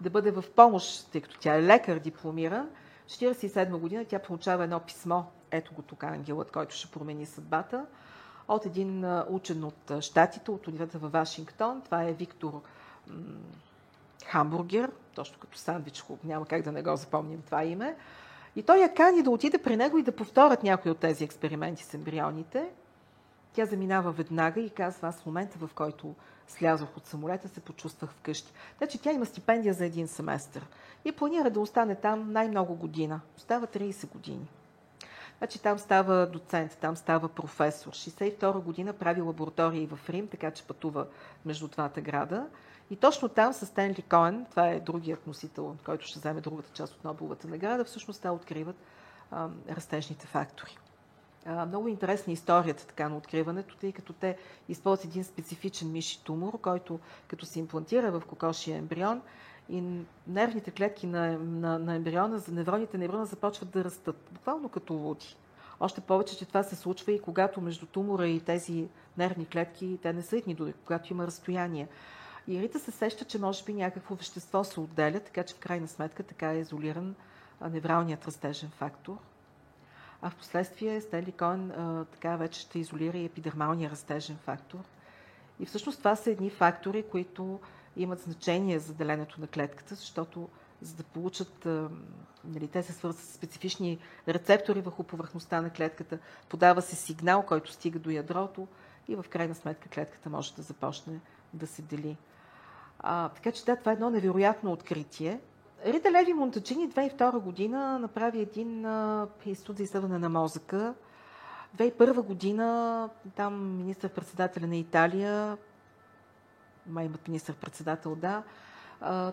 S2: да бъде в помощ, тъй като тя е лекар, дипломиран. 1947 година тя получава едно писмо, ето го тук ангелът, който ще промени съдбата, от един учен от Штатите, от университета във Вашингтон. Това е Виктор Хамбургер, точно като сандвич, няма как да не го запомним това име. И той я кани да отиде при него и да повторят някои от тези експерименти с ембрионите. Тя заминава веднага и казва, аз в момента, в който слязох от самолета, се почувствах вкъщи. Значи тя има стипендия за един семестър и планира да остане там най-много година. Остава 30 години. Значи там става доцент, там става професор. 62 година прави лаборатории в Рим, така че пътува между двата града. И точно там с Стенли Коен, това е другият носител, който ще вземе другата част от Нобеловата награда, всъщност те откриват а, растежните фактори. Много интересна историята така на откриването, тъй като те използват един специфичен миши тумор, който като се имплантира в кокошия ембрион и нервните клетки на, на, на ембриона, невроните на ембриона започват да растат, буквално като луди. Още повече, че това се случва и когато между тумора и тези нервни клетки, те не са едни дори, когато има разстояние. И Рита се сеща, че може би някакво вещество се отделя, така че в крайна сметка така е изолиран невралният растежен фактор – а в последствие Стенли Коен така вече ще изолира и епидермалния растежен фактор. И всъщност това са едни фактори, които имат значение за деленето на клетката, защото за да получат, нали, те се свързват с специфични рецептори върху повърхността на клетката, подава се сигнал, който стига до ядрото и в крайна сметка клетката може да започне да се дели. А, така че да, това е едно невероятно откритие. Рита Леви Монтачини 2002 година направи един институт за изследване на мозъка. 2001 година там министър-председателя на Италия, май имат министър-председател, да,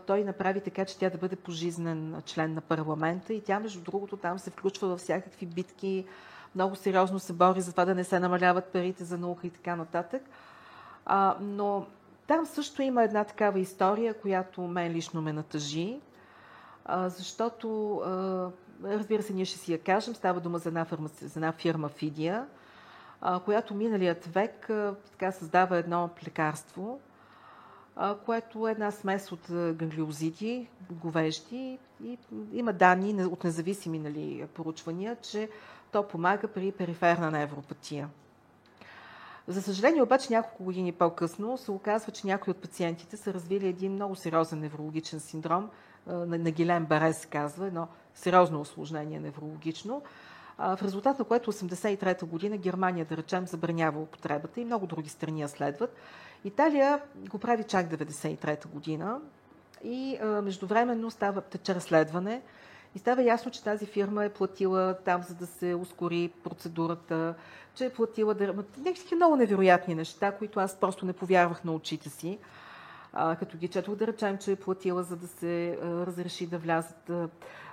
S2: той направи така, че тя да бъде пожизнен член на парламента и тя, между другото, там се включва във всякакви битки, много сериозно се бори за това да не се намаляват парите за наука и така нататък. А, но там също има една такава история, която мен лично ме натъжи защото, разбира се, ние ще си я кажем, става дума за една, фирма, за една фирма Фидия, която миналият век така създава едно лекарство, което е една смес от ганглиозиди, говежди и има данни от независими нали, поручвания, че то помага при периферна невропатия. За съжаление обаче няколко години по-късно се оказва, че някои от пациентите са развили един много сериозен неврологичен синдром, на Гилен Баре се казва, едно сериозно осложнение неврологично, в резултат на което 1983 година Германия, да речем, забранява употребата и много други страни я следват. Италия го прави чак 1993 година и междувременно става, тече разследване и става ясно, че тази фирма е платила там, за да се ускори процедурата, че е платила. Някакви много невероятни неща, които аз просто не повярвах на очите си. А, като ги четох, да речем, че е платила, за да се а, разреши да влязат, да,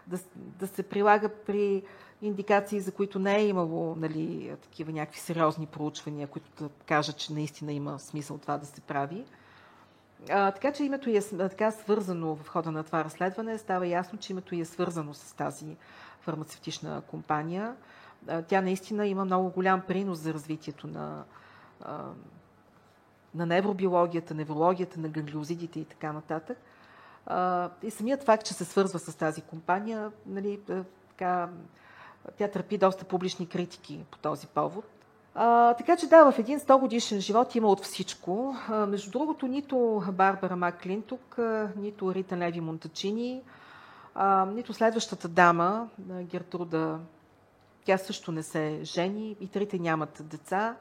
S2: да, да се прилага при индикации, за които не е имало нали, такива някакви сериозни проучвания, които да кажат, че наистина има смисъл това да се прави. А, така че името е така свързано в хода на това разследване. Става ясно, че името е свързано с тази фармацевтична компания. А, тя наистина има много голям принос за развитието на, а, на невробиологията, неврологията, на ганглиозидите и така нататък. И самият факт, че се свързва с тази компания, нали, така, тя търпи доста публични критики по този повод. А, така че да, в един 100 годишен живот има от всичко. А, между другото, нито Барбара Маклин тук, нито Рита Леви Монтачини, а, нито следващата дама, Гертруда, тя също не се жени, и трите нямат деца.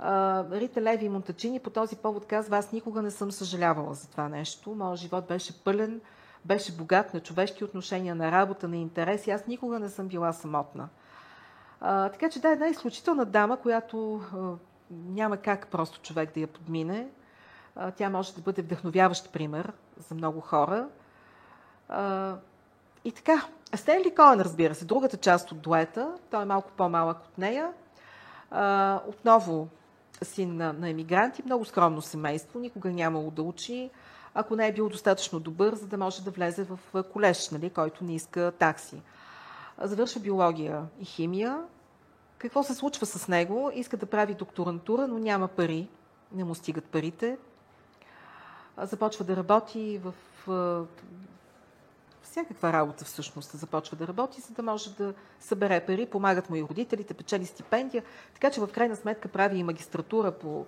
S2: Рита Леви Монтачини по този повод казва, аз никога не съм съжалявала за това нещо. Моят живот беше пълен, беше богат на човешки отношения, на работа, на интереси. Аз никога не съм била самотна. А, така че да, една изключителна дама, която а, няма как просто човек да я подмине. А, тя може да бъде вдъхновяващ пример за много хора. А, и така, Стенли Коен, разбира се, другата част от дуета, той е малко по-малък от нея. А, отново син на, на емигранти, много скромно семейство, никога нямало да учи, ако не е бил достатъчно добър, за да може да влезе в колеж, нали, който не иска такси завършва биология и химия. Какво се случва с него? Иска да прави докторантура, но няма пари. Не му стигат парите. Започва да работи в всякаква работа всъщност започва да работи, за да може да събере пари, помагат му и родителите, печели стипендия, така че в крайна сметка прави и магистратура по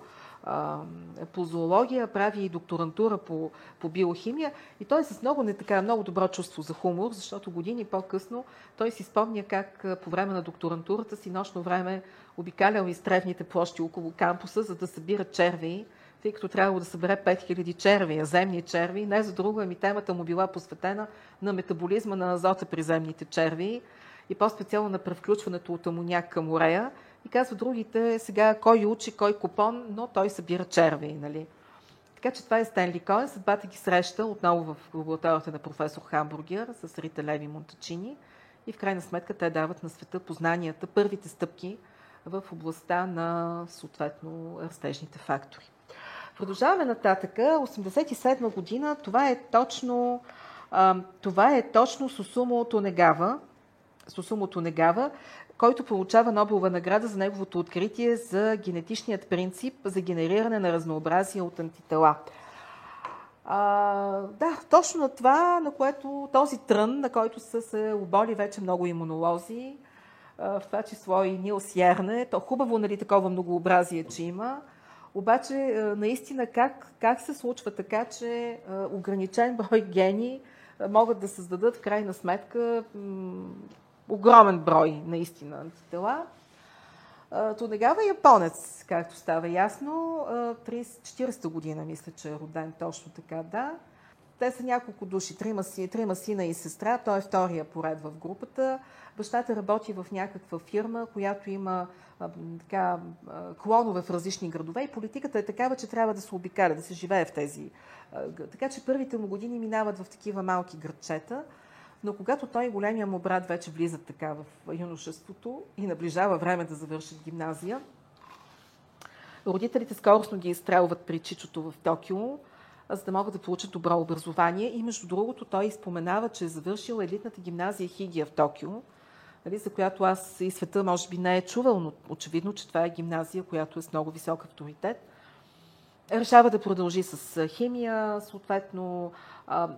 S2: по зоология, прави и докторантура по, по биохимия. И той е с много, не така, много добро чувство за хумор, защото години по-късно той си спомня как по време на докторантурата си нощно време обикалял изтревните площи около кампуса, за да събира черви, тъй като трябвало да събере 5000 черви, земни черви. Не за друго, ами темата му била посветена на метаболизма на азота при земните черви и по-специално на превключването от амоняк към урея. И казва другите, сега кой учи, кой купон, но той събира черви. Нали? Така че това е Стенли Коен. Съдбата ги среща отново в лабораторията на професор Хамбургер с Рита Леви Монтачини и в крайна сметка те дават на света познанията, първите стъпки в областта на съответно растежните фактори. Продължаваме нататъка. 87 година, това е точно, това е точно Сусумо Тонегава, Сусумо Тонегава, който получава Нобелова награда за неговото откритие за генетичният принцип за генериране на разнообразие от антитела. А, да, точно на това, на което този трън, на който са се оболи вече много имунолози, в това число и Нил Сьерне, то хубаво, нали, такова многообразие, че има. Обаче, наистина, как, как се случва така, че ограничен брой гени могат да създадат в крайна сметка огромен брой наистина антитела. Тонегава е японец, както става ясно. 30-40 година, мисля, че е роден точно така, да. Те са няколко души, трима, си, трима сина и сестра. Той е втория поред в групата. Бащата работи в някаква фирма, която има така, клонове в различни градове и политиката е такава, че трябва да се обикаля, да се живее в тези. Така че първите му години минават в такива малки градчета. Но когато той и големия му брат вече влизат така в юношеството и наближава време да завършат гимназия, родителите скоростно ги изстрелват при Чичото в Токио, за да могат да получат добро образование. И между другото той споменава, че е завършил елитната гимназия Хигия в Токио, нали, за която аз и света може би не е чувал, но очевидно, че това е гимназия, която е с много висок авторитет. Решава да продължи с химия, съответно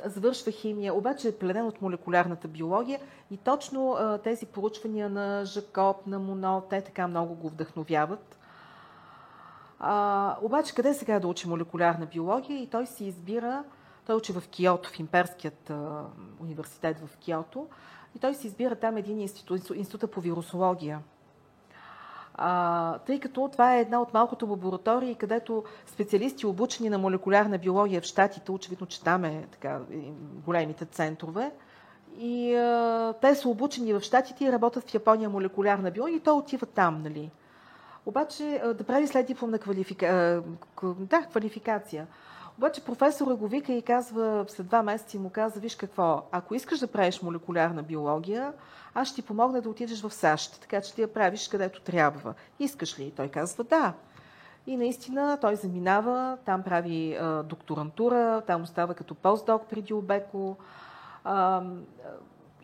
S2: завършва химия, обаче е пленен от молекулярната биология и точно тези поручвания на Жакоб, на Моно, те така много го вдъхновяват. А, обаче къде сега да учи молекулярна биология и той си избира, той учи в Киото, в Имперският а, университет в Киото, и той си избира там един институт, института по вирусология. А, тъй като това е една от малкото лаборатории, където специалисти, обучени на молекулярна биология в Штатите, очевидно, че там е така, големите центрове, и а, те са обучени в Штатите и работят в Япония молекулярна биология и той отива там, нали. Обаче да прави след дипломна квалифика... да, квалификация. Обаче професора го вика и казва, след два месеца му казва, виж какво, ако искаш да правиш молекулярна биология, аз ще ти помогна да отидеш в САЩ, така че ти я правиш където трябва. Искаш ли? И той казва, да. И наистина той заминава, там прави а, докторантура, там остава като постдок преди обеко. А,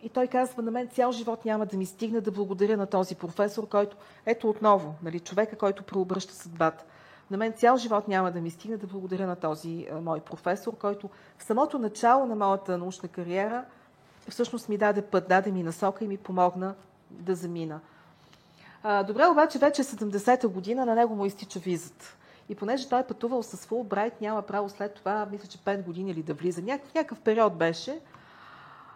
S2: и той казва, на мен цял живот няма да ми стигне да благодаря на този професор, който, ето отново, нали, човека, който преобръща съдбата. На мен цял живот няма да ми стигне да благодаря на този а, мой професор, който в самото начало на моята научна кариера всъщност ми даде път, даде ми насока и ми помогна да замина. А, добре, обаче вече 70-та е година, на него му изтича визата. И понеже той е пътувал с Фулбрайт, няма право след това, мисля, че 5 години или да влиза. Някакъв, някакъв период беше.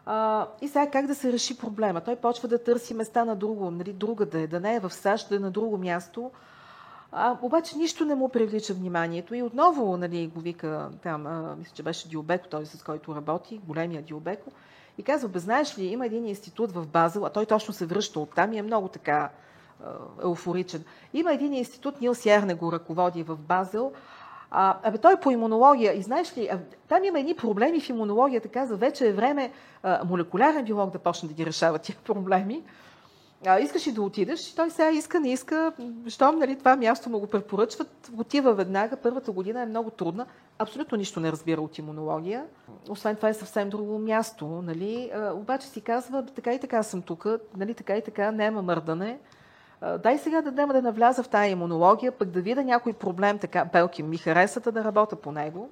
S2: А, и сега как да се реши проблема? Той почва да търси места на друго, нали, друга да е, да не е в САЩ, да е на друго място. А, обаче нищо не му привлича вниманието и отново нали, го вика там, а, мисля, че беше Диобеко, той с който работи, големия Диобеко, и казва, бе, знаеш ли, има един институт в Базел, а той точно се връща от там и е много така еуфоричен. Има един институт, Нил Ярне го ръководи в Базел, а, абе, той е по имунология. И знаеш ли, там има едни проблеми в имунологията. Каза, вече е време а, молекулярен биолог да почне да ги решава тия проблеми. А, искаш ли да отидеш? И той сега иска, не иска. Щом нали, това място му го препоръчват, отива веднага. Първата година е много трудна. Абсолютно нищо не разбира от имунология. Освен това е съвсем друго място. Нали? А, обаче си казва, така и така съм тук, нали, така и така, няма мърдане. Дай сега да днема да навляза в тази имунология, пък да видя някой проблем, така, Белки ми харесата да работя по него.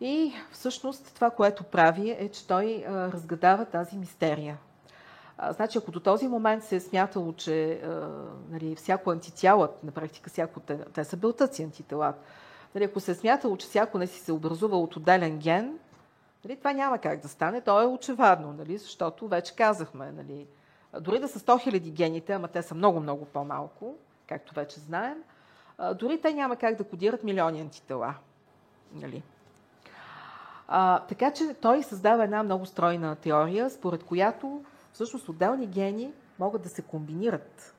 S2: И всъщност това, което прави, е, че той разгадава тази мистерия. Значи, ако до този момент се е смятало, че а, нали, всяко антитяло, на практика всяко, те, те са белтъци антителата, нали, ако се е смятало, че всяко не си се образува от отделен ген, нали, това няма как да стане, то е очевадно, нали, защото вече казахме, нали, дори да са 100 000 гените, ама те са много-много по-малко, както вече знаем, дори те няма как да кодират милиони антитела. Нали? А, така че той създава една много стройна теория, според която всъщност отделни гени могат да се комбинират.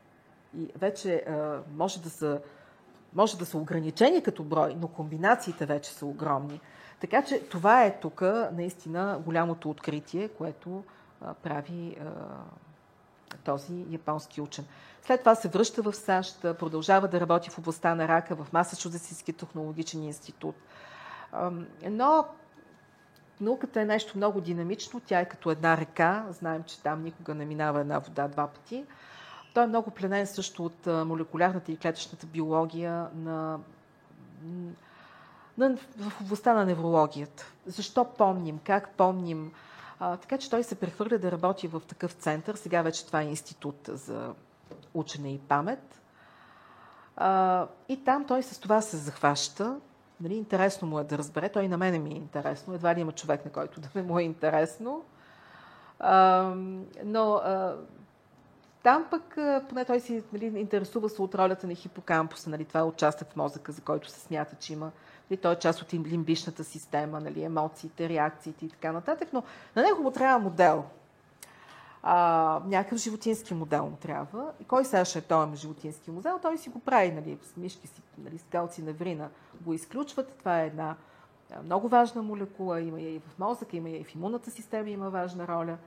S2: И вече а, може, да са, може да са ограничени като брой, но комбинациите вече са огромни. Така че това е тук наистина голямото откритие, което а, прави а, този японски учен. След това се връща в САЩ, продължава да работи в областта на рака в Масачузетския технологичен институт. Но науката е нещо много динамично, тя е като една река, знаем, че там никога не минава една вода два пъти. Той е много пленен също от молекулярната и клетъчната биология на, на, в областта на неврологията. Защо помним, как помним, а, така че той се прехвърля да работи в такъв център. Сега вече това е институт за учене и памет. А, и там той с това се захваща. Нали, интересно му е да разбере. Той на мене ми е интересно. Едва ли има човек, на който да не му е интересно. А, но а, там пък, поне той си нали, интересува се от ролята на хипокампуса. Нали, това е участък в мозъка, за който се смята, че има и той е част от лимбичната система, нали, емоциите, реакциите и така нататък, но на него му трябва модел. А, някакъв животински модел му трябва. И кой сега ще е този животински модел? Той си го прави, нали, с мишки си, нали, скалци на врина го изключват. Това е една много важна молекула, има я и в мозъка, има я и в имунната система, има важна роля.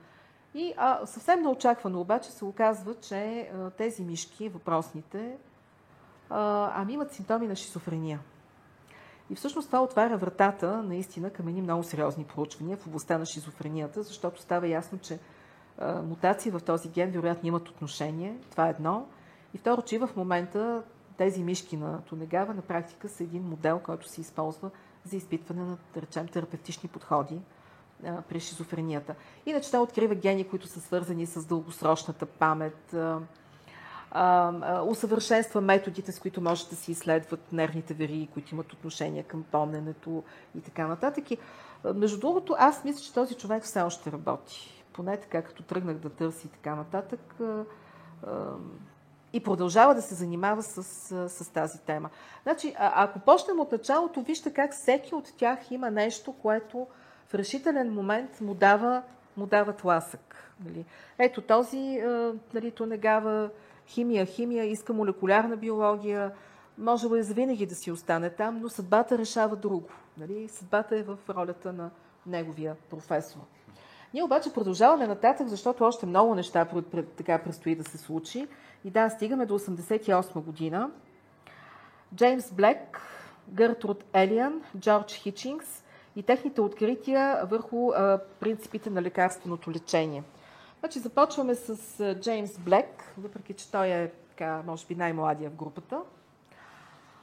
S2: И а, съвсем неочаквано обаче се оказва, че а, тези мишки, въпросните, а, ами имат симптоми на шизофрения. И всъщност това отваря вратата наистина към едни много сериозни проучвания в областта на шизофренията, защото става ясно, че а, мутации в този ген вероятно имат отношение. Това е едно. И второ, че в момента тези мишки на Тонегава на практика са един модел, който се използва за изпитване на, да речем, терапевтични подходи а, при шизофренията. Иначе той открива гени, които са свързани с дългосрочната памет, а, усъвършенства методите, с които може да се изследват нервните вериги, които имат отношение към помненето и така нататък. И, между другото, аз мисля, че този човек все още работи. Поне така, като тръгнах да търси и така нататък. И продължава да се занимава с, с тази тема. Значи, а, ако почнем от началото, вижте как всеки от тях има нещо, което в решителен момент му дава, му дава тласък. Нали? Ето този, нали, Тонегава, химия, химия, иска молекулярна биология, може ли завинаги да си остане там, но съдбата решава друго. Нали? Съдбата е в ролята на неговия професор. Ние обаче продължаваме нататък, защото още много неща така предстои да се случи. И да, стигаме до 88 година. Джеймс Блек, Гъртруд Елиан, Джордж Хичингс и техните открития върху а, принципите на лекарственото лечение. Значи започваме с Джеймс Блек, въпреки че той е, така, може би, най-младия в групата.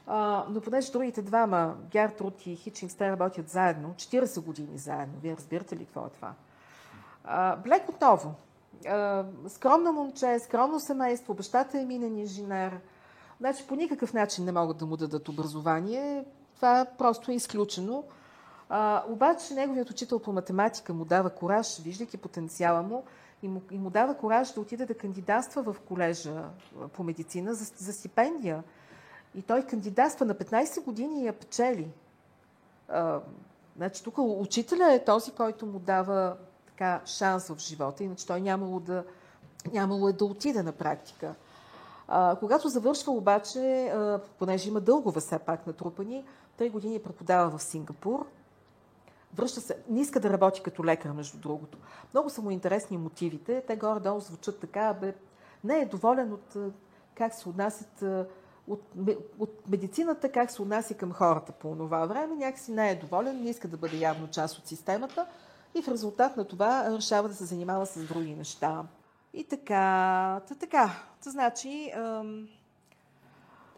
S2: А, но понеже другите двама, Гертруд и Хичингс, те работят заедно, 40 години заедно. Вие разбирате ли какво е това? А, Блек отново. А, скромно момче, скромно семейство, бащата е минен инженер. Значи по никакъв начин не могат да му дадат образование. Това просто е изключено. А, обаче неговият учител по математика му дава кораж, виждайки потенциала му, и му, и му дава кораж да отиде да кандидатства в колежа по медицина за, за стипендия. И той кандидатства на 15 години и я печели. А, значи тук учителя е този, който му дава така шанс в живота, иначе той нямало, да, нямало е да отиде на практика. А, когато завършва обаче, а, понеже има дългове все пак натрупани, три години преподава в Сингапур, връща се, не иска да работи като лекар, между другото. Много са му интересни мотивите. Те горе-долу звучат така, бе, не е доволен от как се отнасят от, от медицината, как се отнася към хората по това време. Някакси не е доволен, не иска да бъде явно част от системата и в резултат на това решава да се занимава с други неща. И така, та така, та значи, ам,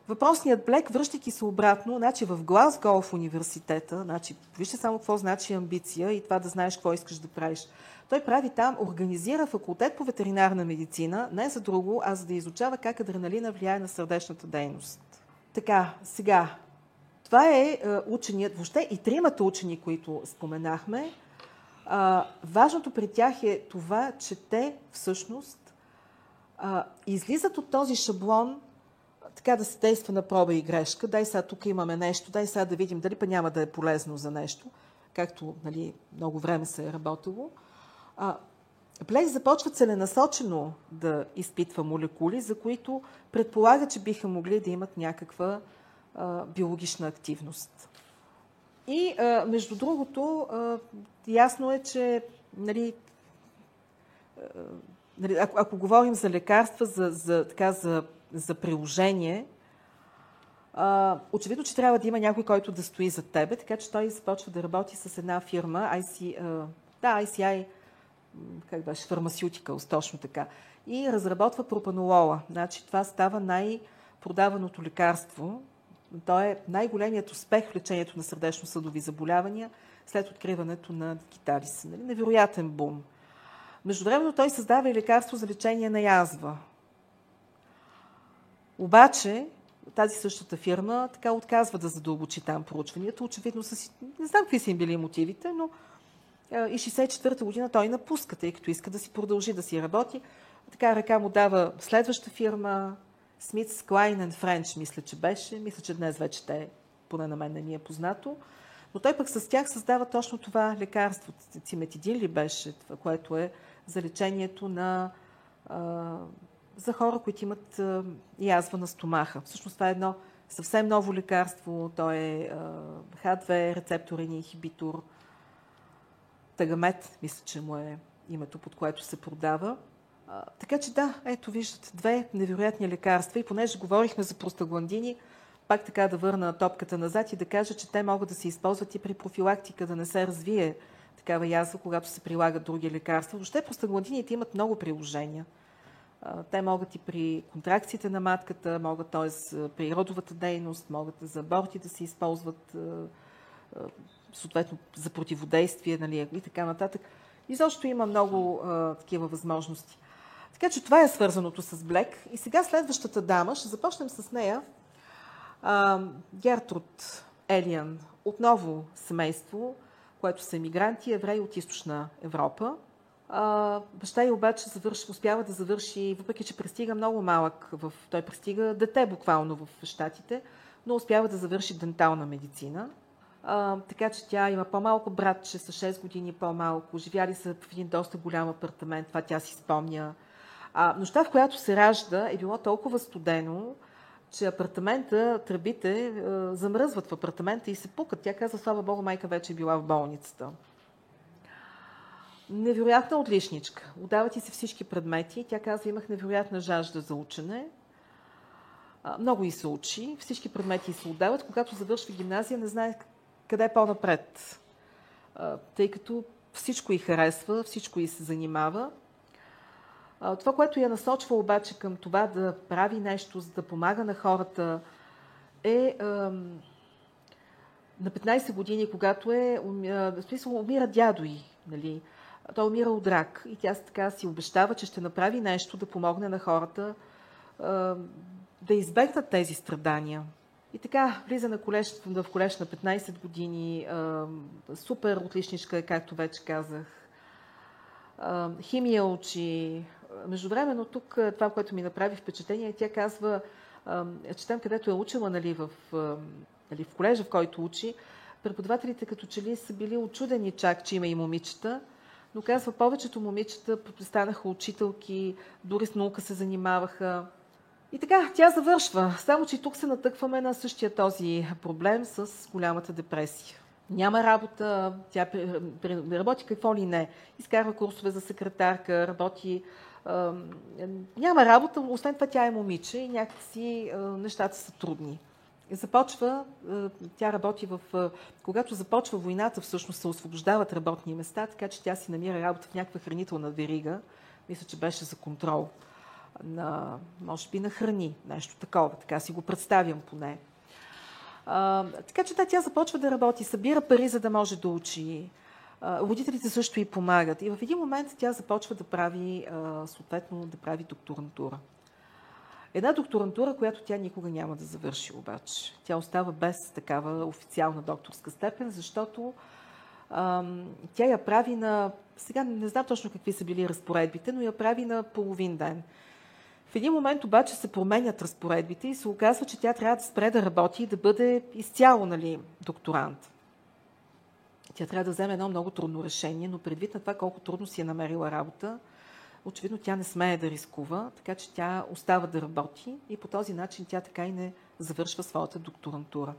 S2: въпросният Блек, връщайки се обратно, значи в Глазго в университета, значи, вижте само какво значи амбиция и това да знаеш какво искаш да правиш. Той прави там, организира факултет по ветеринарна медицина, не за друго, а за да изучава как адреналина влияе на сърдечната дейност. Така, сега, това е, е ученият, въобще и тримата учени, които споменахме, а, важното при тях е това, че те всъщност а, излизат от този шаблон така да се действа на проба и грешка. Дай сега тук имаме нещо, дай сега да видим дали па няма да е полезно за нещо, както нали, много време се е работило. А, Блек започва целенасочено да изпитва молекули, за които предполага, че биха могли да имат някаква а, биологична активност. И, а, между другото, а, ясно е, че нали, а, нали, ако, ако говорим за лекарства, за, за, така, за, за приложение, а, очевидно, че трябва да има някой, който да стои за тебе, така че той започва да работи с една фирма, IC, а, да, ICI, как беше, фармасютика, точно така, и разработва пропанолола. Значи това става най-продаваното лекарство той е най-големият успех в лечението на сърдечно-съдови заболявания след откриването на Киталис. Нали? Невероятен бум. Междувременно той създава и лекарство за лечение на язва. Обаче, тази същата фирма така отказва да задълбочи там проучванията. Очевидно, си... не знам какви са им били мотивите, но и 64-та година той напуска, тъй като иска да си продължи да си работи. Така ръка му дава следваща фирма, Смитс Клайн Френч, мисля, че беше. Мисля, че днес вече те, поне на мен не ни е познато. Но той пък с тях създава точно това лекарство. Циметидин ли беше, това, което е за лечението на а, за хора, които имат язва на стомаха. Всъщност това е едно съвсем ново лекарство. То е Х2 рецепторен инхибитор. Тагамет, мисля, че му е името, под което се продава. Така че да, ето виждате, две невероятни лекарства и понеже говорихме за простагландини, пак така да върна топката назад и да кажа, че те могат да се използват и при профилактика, да не се развие такава язва, когато се прилагат други лекарства. Въобще простагландините имат много приложения. Те могат и при контракциите на матката, могат т.е. при родовата дейност, могат за аборти да се използват, съответно за противодействие нали, и така нататък. И защо има много такива възможности. Така че това е свързаното с Блек. И сега следващата дама, ще започнем с нея. Гертруд Елиан, отново семейство, което са емигранти, евреи от източна Европа. Баща й обаче завърши, успява да завърши, въпреки че пристига много малък, в, той пристига дете буквално в Штатите, но успява да завърши дентална медицина. А, така че тя има по-малко братче, с 6 години по-малко. Живяли са в един доста голям апартамент, това тя си спомня. А, нощта, в която се ражда, е било толкова студено, че апартамента, тръбите е, замръзват в апартамента и се пукат. Тя казва, слава Богу, майка вече е била в болницата. Невероятна отличничка. Отдават и се всички предмети. Тя казва, имах невероятна жажда за учене. Много и се учи. Всички предмети се отдават. Когато завършва гимназия, не знае къде е по-напред. Тъй като всичко й харесва, всичко й се занимава. Това, което я насочва обаче към това да прави нещо, за да помага на хората, е на 15 години, когато е, в смисъл, умира дядо й, нали? Той умира от рак и тя така си обещава, че ще направи нещо да помогне на хората да избегнат тези страдания. И така, влиза на колеж, в колеж на 15 години, супер отличничка, както вече казах. Химия учи. Междувременно тук това, което ми направи впечатление, тя казва, че където е учила нали, в, нали, в колежа, в който учи, преподавателите като че ли са били очудени чак, че има и момичета, но казва, повечето момичета станаха учителки, дори с наука се занимаваха. И така, тя завършва. Само, че тук се натъкваме на същия този проблем с голямата депресия. Няма работа, тя работи какво ли не. Изкарва курсове за секретарка, работи. няма работа, освен това тя е момиче и някакси нещата са трудни. Започва, тя работи в... Когато започва войната, всъщност се освобождават работни места, така че тя си намира работа в някаква хранителна верига. Мисля, че беше за контрол на, може би, на храни, нещо такова. Така си го представям поне. А, така че да, тя започва да работи, събира пари, за да може да учи. А, родителите също и помагат. И в един момент тя започва да прави, съответно, да прави докторантура. Една докторантура, която тя никога няма да завърши обаче. Тя остава без такава официална докторска степен, защото ам, тя я прави на... Сега не знам точно какви са били разпоредбите, но я прави на половин ден. В един момент обаче се променят разпоредбите и се оказва, че тя трябва да спре да работи и да бъде изцяло нали, докторант. Тя трябва да вземе едно много трудно решение, но предвид на това колко трудно си е намерила работа, очевидно тя не смее да рискува, така че тя остава да работи и по този начин тя така и не завършва своята докторантура.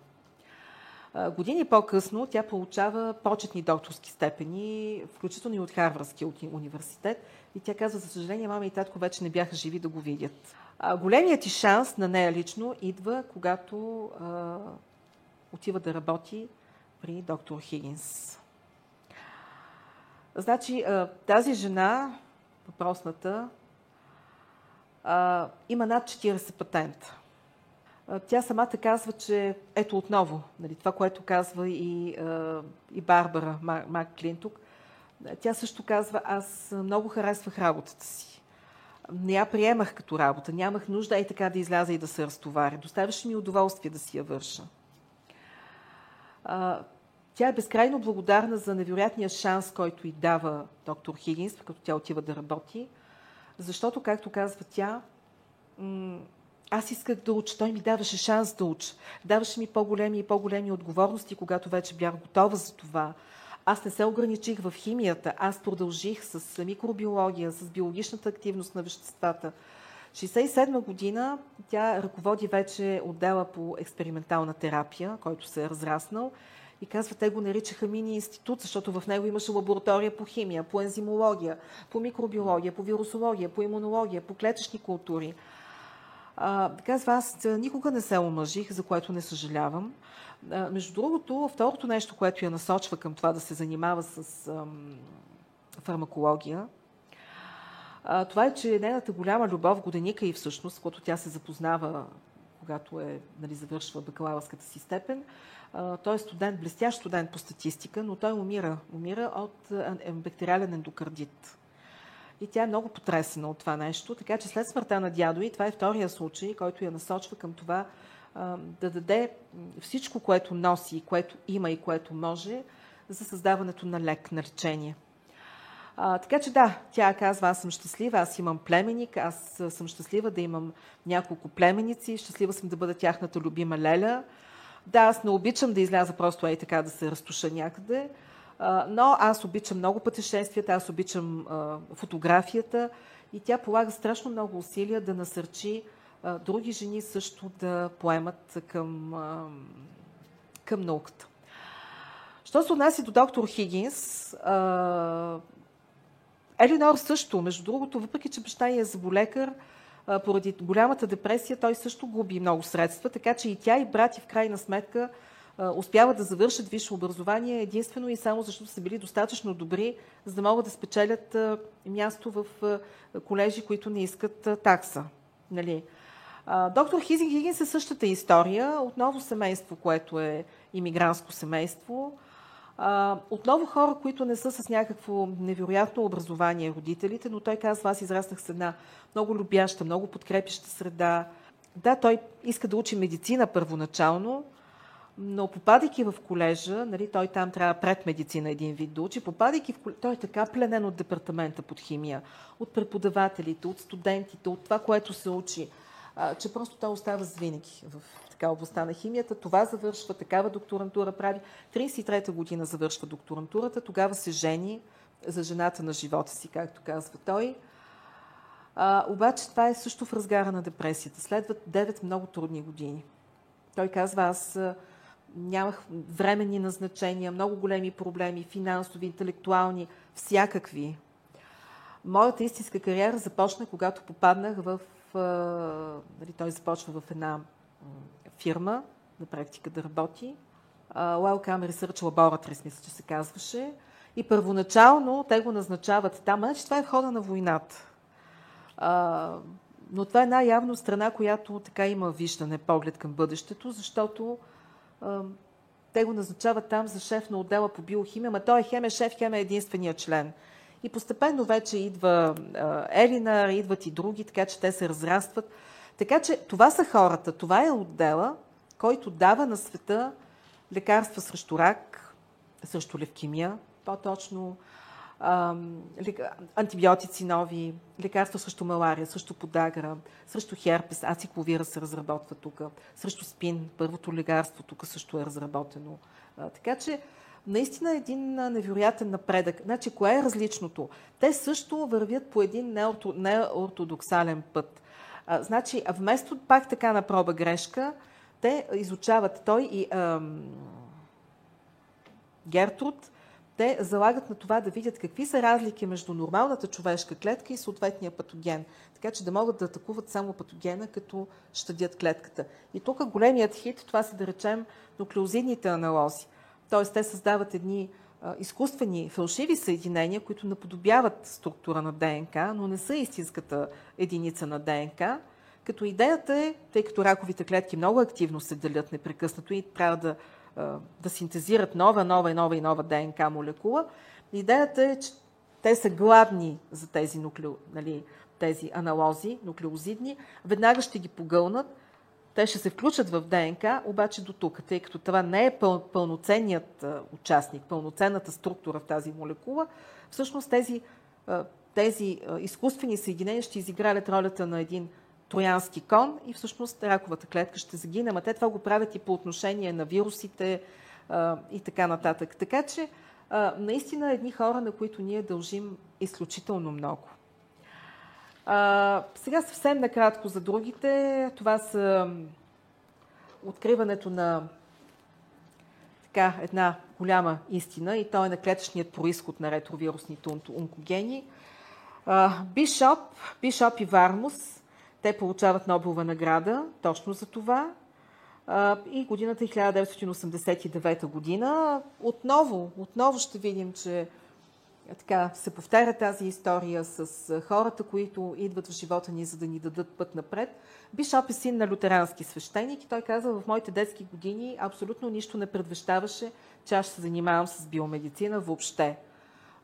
S2: Години по-късно тя получава почетни докторски степени, включително и от Харвардския университет. И тя казва, за съжаление, мама и татко вече не бяха живи да го видят. Големият ти шанс на нея лично идва, когато а, отива да работи при доктор Хигинс. Значи, а, тази жена, въпросната, а, има над 40 патента. Тя самата казва, че ето отново, нали, това, което казва и, и Барбара Мак Клинтук, тя също казва, аз много харесвах работата си. Не я приемах като работа, нямах нужда и така да изляза и да се разтоваря. Доставяше ми удоволствие да си я върша. Тя е безкрайно благодарна за невероятния шанс, който й дава доктор Хигинс, като тя отива да работи, защото, както казва тя, аз исках да уча. Той ми даваше шанс да уча. Даваше ми по-големи и по-големи отговорности, когато вече бях готова за това. Аз не се ограничих в химията. Аз продължих с микробиология, с биологичната активност на веществата. 1967 година тя ръководи вече отдела по експериментална терапия, който се е разраснал. И казва, те го наричаха мини институт, защото в него имаше лаборатория по химия, по ензимология, по микробиология, по вирусология, по имунология, по клетъчни култури. А, казва, аз никога не се омъжих, за което не съжалявам. А, между другото, второто нещо, което я насочва към това да се занимава с ам, фармакология, а, това е, че нейната голяма любов, годеника и всъщност, когато тя се запознава, когато е, нали, завършва бакалавърската си степен, той е студент, блестящ студент по статистика, но той умира. Умира от бактериален ендокардит. И тя е много потресена от това нещо, така че след смъртта на дядо и това е втория случай, който я насочва към това да даде всичко, което носи, което има и което може за създаването на лек, на лечение. А, така че да, тя казва, аз съм щастлива, аз имам племенник, аз съм щастлива да имам няколко племеници, щастлива съм да бъда тяхната любима леля. Да, аз не обичам да изляза просто ей така да се разтуша някъде, но аз обичам много пътешествията, аз обичам фотографията и тя полага страшно много усилия да насърчи други жени също да поемат към, към науката. Що се отнася до доктор Хигинс, Елинор също, между другото, въпреки че баща е заболекар, поради голямата депресия той също губи много средства, така че и тя и брати в крайна сметка успяват да завършат висше образование единствено и само защото са били достатъчно добри, за да могат да спечелят място в колежи, които не искат такса. Нали? Доктор Хизинг Хигинс е същата история. Отново семейство, което е иммигрантско семейство. Отново хора, които не са с някакво невероятно образование родителите, но той казва, аз израснах с една много любяща, много подкрепяща среда. Да, той иска да учи медицина първоначално, но попадайки в колежа, нали, той там трябва пред медицина един вид да учи, попадайки в колежа, той е така пленен от департамента под химия, от преподавателите, от студентите, от това, което се учи, че просто той остава с винаги в така областта на химията. Това завършва, такава докторантура прави. 33-та година завършва докторантурата, тогава се жени за жената на живота си, както казва той. А, обаче това е също в разгара на депресията. Следват 9 много трудни години. Той казва, аз нямах временни назначения, много големи проблеми, финансови, интелектуални, всякакви. Моята истинска кариера започна, когато попаднах в... Нали, той започва в една фирма на практика да работи. Wellcome Research Laboratories, мисля, че се казваше. И първоначално те го назначават там. Значи това е хода на войната. А, но това е една явно страна, която така има виждане, поглед към бъдещето, защото а, те го назначават там за шеф на отдела по биохимия, ама той е хем е шеф, хем е единствения член. И постепенно вече идва а, Елина, идват и други, така че те се разрастват. Така че това са хората, това е отдела, който дава на света лекарства срещу рак, срещу левкемия, по-точно, антибиотици нови, лекарства срещу малария, срещу подагра, срещу херпес, ацикловира се разработва тук, срещу спин, първото лекарство тук също е разработено. Така че наистина е един невероятен напредък. Значи, кое е различното? Те също вървят по един неортодоксален път. А, значи, вместо пак така на проба грешка, те изучават той и ам, Гертруд, те залагат на това да видят какви са разлики между нормалната човешка клетка и съответния патоген. Така че да могат да атакуват само патогена, като щадят клетката. И тук големият хит, това са да речем нуклеозидните аналози. Тоест те създават едни изкуствени фалшиви съединения, които наподобяват структура на ДНК, но не са истинската единица на ДНК. Като идеята е, тъй като раковите клетки много активно се делят непрекъснато и трябва да, да синтезират нова, нова и нова и нова ДНК молекула, идеята е, че те са гладни за тези, нуклео, нали, тези аналози, нуклеозидни, веднага ще ги погълнат, те ще се включат в ДНК, обаче до тук, тъй като това не е пъл, пълноценният участник, пълноценната структура в тази молекула, всъщност тези, тези изкуствени съединения ще изиграят ролята на един троянски кон и всъщност раковата клетка ще загине. А те това го правят и по отношение на вирусите и така нататък. Така че наистина едни хора, на които ние дължим изключително много. А, сега съвсем накратко за другите. Това са откриването на така, една голяма истина и то е на клетъчният происход на ретровирусните онкогени. Бишоп, Бишоп и Вармус, те получават Нобелова награда точно за това. И годината е 1989 година. Отново, отново ще видим, че така, се повтаря тази история с хората, които идват в живота ни, за да ни дадат път напред. Бишоп е син на лютерански свещеник и той каза, в моите детски години абсолютно нищо не предвещаваше, че аз ще се занимавам с биомедицина въобще.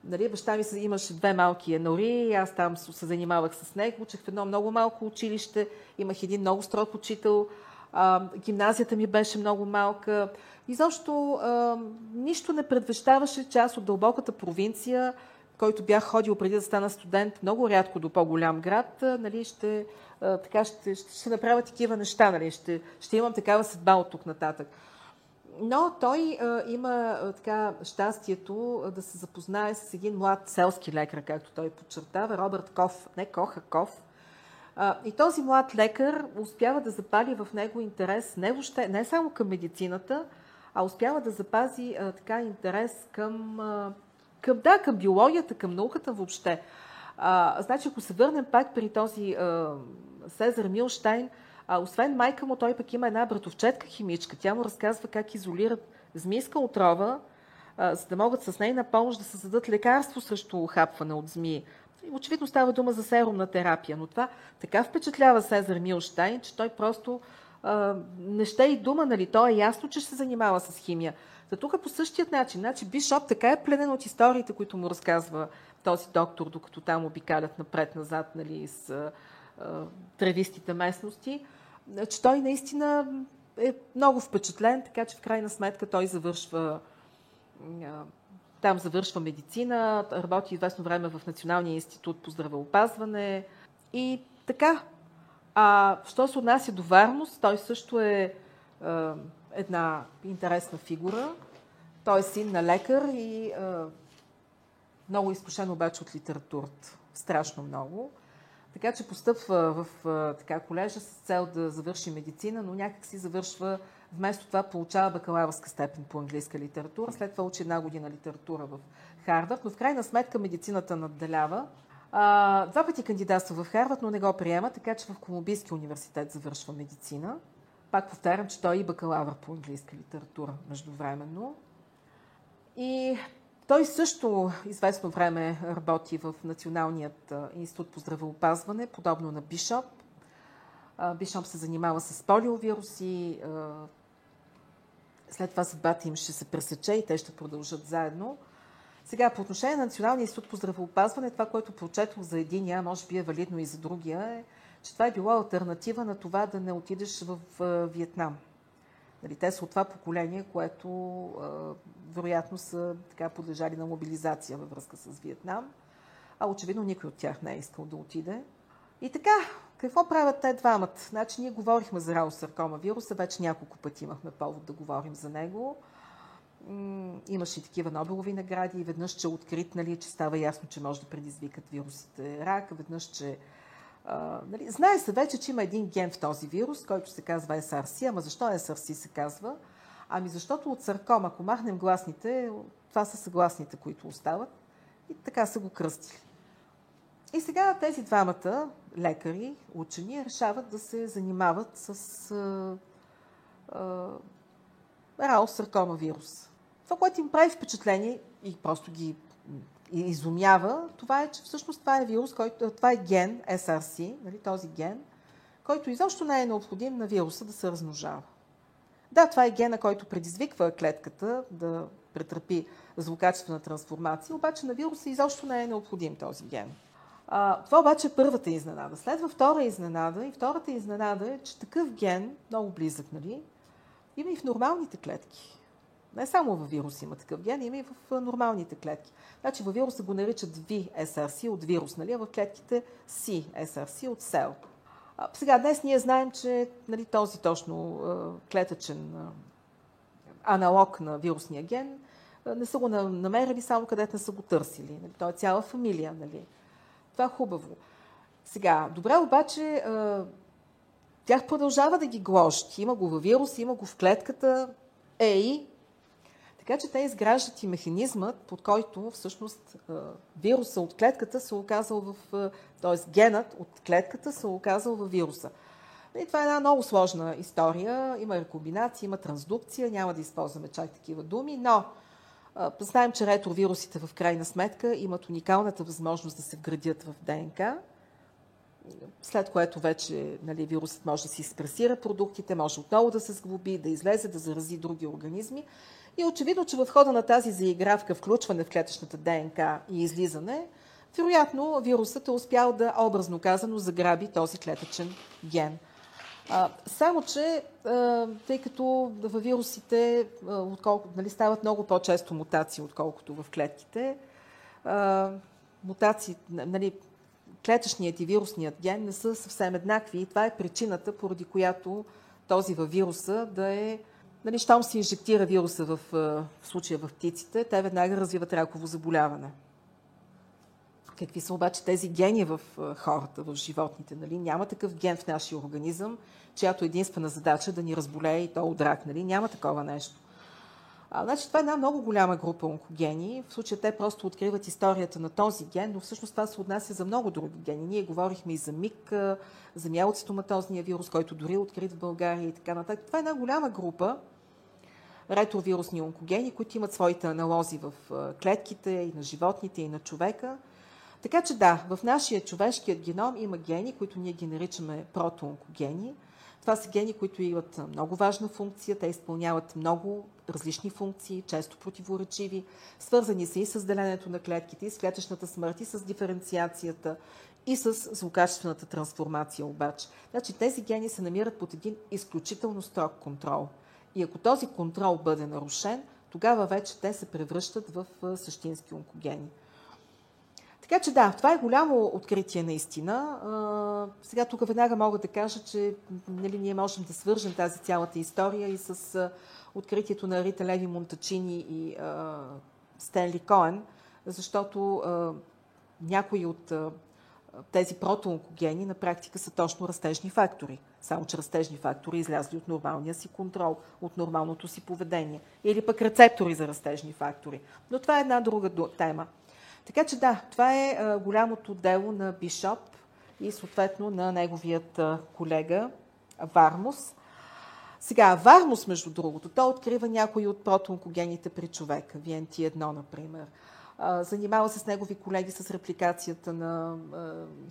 S2: Нали, баща ми имаше две малки енори, аз там се занимавах с него, учих в едно много малко училище, имах един много строг учител, гимназията ми беше много малка. Изобщо а, нищо не предвещаваше част от дълбоката провинция, който бях ходил преди да стана студент, много рядко до по-голям град, нали, ще, така, ще, ще, ще направя такива неща, нали, ще, ще имам такава съдба от тук нататък. Но той а, има а, така щастието да се запознае с един млад селски лекар, както той подчертава, Робърт Ков, не Коха, Ков. И този млад лекар успява да запали в него интерес не, въобще, не само към медицината, а успява да запази а, така интерес към, а, към, да, към биологията, към науката въобще. А, значи, ако се върнем пак при този а, Сезар Милштайн, а, освен майка му, той пък има една братовчетка химичка. Тя му разказва как изолират змийска отрова, а, за да могат с нейна помощ да създадат лекарство срещу ухапване от змии. Очевидно става дума за серумна терапия, но това така впечатлява Сезар Милштайн, че той просто а, не ще и дума, нали? То е ясно, че ще се занимава с химия. За тук по същият начин. Значи Бишоп така е пленен от историите, които му разказва този доктор, докато там обикалят напред-назад нали, с а, тревистите местности, че той наистина е много впечатлен, така че в крайна сметка той завършва там завършва медицина, работи известно време в Националния институт по здравеопазване и така. А що се отнася до Варност, той също е, е една интересна фигура. Той е син на лекар и е, много изкушен обаче от литературата. Страшно много. Така че постъпва в така, колежа с цел да завърши медицина, но някак си завършва, вместо това получава бакалавърска степен по английска литература, след това учи една година литература в Харвард, но в крайна сметка медицината надделява. А, два пъти кандидатства в Харвард, но не го приема, така че в Колумбийския университет завършва медицина. Пак повтарям, че той е и бакалавър по английска литература междувременно. И той също известно време работи в Националният институт по здравеопазване, подобно на Бишоп. Бишоп се занимава с полиовируси. След това съдбата им ще се пресече и те ще продължат заедно. Сега, по отношение на Националния институт по здравеопазване, това, което прочетох за единия, може би е валидно и за другия, е, че това е било альтернатива на това да не отидеш в Виетнам. Нали, те са от това поколение, което а, вероятно са така подлежали на мобилизация във връзка с Виетнам, а очевидно никой от тях не е искал да отиде. И така, какво правят те двамата? Значи, ние говорихме за раусаркома вируса, вече няколко пъти имахме повод да говорим за него. Имаше и такива Нобелови награди, и веднъж, че открит, нали, че става ясно, че може да предизвикат вирусите рак, веднъж, че а, нали, знае се вече, че има един ген в този вирус, който се казва SRC. Ама защо SRC се казва? Ами защото от сарком, ако махнем гласните, това са съгласните, които остават. И така са го кръстили. И сега тези двамата лекари, учени, решават да се занимават с а, а, рао саркома вирус. Това, което им прави впечатление и просто ги изумява, това е, че всъщност това е вирус, който, това е ген, SRC, нали, този ген, който изобщо не е необходим на вируса да се размножава. Да, това е гена, който предизвиква клетката да претърпи злокачествена трансформация, обаче на вируса изобщо не е необходим този ген. А, това обаче е първата изненада. Следва втора изненада и втората изненада е, че такъв ген, много близък, нали, има и в нормалните клетки. Не само във вирус има такъв ген, има и в нормалните клетки. Значи във вируса го наричат VSRC от вирус, нали? а в клетките CSRC от сел. А, сега, днес ние знаем, че нали, този точно клетъчен аналог на вирусния ген не са го намерили само където не са го търсили. Нали? Той е цяла фамилия. Нали? Това е хубаво. Сега, добре, обаче тях продължава да ги гложи. Има го във вирус, има го в клетката. Ей, така че те изграждат и механизмът, под който всъщност вируса от клетката се оказал в... т.е. генът от клетката се оказал във вируса. И това е една много сложна история. Има рекомбинация, има трансдукция, няма да използваме чак такива думи, но знаем, че ретровирусите в крайна сметка имат уникалната възможност да се вградят в ДНК. след което вече нали, вирусът може да си експресира продуктите, може отново да се сглоби, да излезе, да зарази други организми. И очевидно, че в хода на тази заигравка, включване в клетъчната ДНК и излизане, вероятно вирусът е успял да, образно казано, заграби този клетъчен ген. А, само, че а, тъй като в вирусите а, отколко, нали, стават много по-често мутации, отколкото в клетките, а, мутации, нали, клетъчният и вирусният ген не са съвсем еднакви и това е причината, поради която този във вируса да е Нали, щом се инжектира вируса в, в случая в птиците, те веднага развиват раково заболяване. Какви са обаче тези гени в хората, в животните? Нали? Няма такъв ген в нашия организъм, чиято единствена задача е да ни разболее и то от рак. Нали? Няма такова нещо. А, значи, това е една много голяма група онкогени. В случая те просто откриват историята на този ген, но всъщност това се отнася за много други гени. Ние говорихме и за МИК, за мялоцитоматозния вирус, който дори е открит в България и така нататък. Това е една голяма група ретровирусни онкогени, които имат своите аналози в клетките и на животните, и на човека. Така че да, в нашия човешкият геном има гени, които ние ги наричаме протоонкогени. Това са гени, които имат много важна функция. Те изпълняват много различни функции, често противоречиви, свързани са и с делението на клетките, и с клетъчната смърт, и с диференциацията, и с злокачествената трансформация обаче. Значи тези гени се намират под един изключително строг контрол. И ако този контрол бъде нарушен, тогава вече те се превръщат в същински онкогени. Така че да, това е голямо откритие наистина. сега тук веднага мога да кажа, че нали, ние можем да свържем тази цялата история и с откритието на Рита Леви Монтачини и а, Стенли Коен, защото а, някои от а, тези протоонкогени на практика са точно растежни фактори. Само, че растежни фактори излязли от нормалния си контрол, от нормалното си поведение. Или пък рецептори за растежни фактори. Но това е една друга тема. Така че да, това е голямото дело на Бишоп и съответно на неговият колега Вармус. Сега, Вармус, между другото, той открива някои от протоонкогените при човека, VNT1, например. Занимава с негови колеги с репликацията на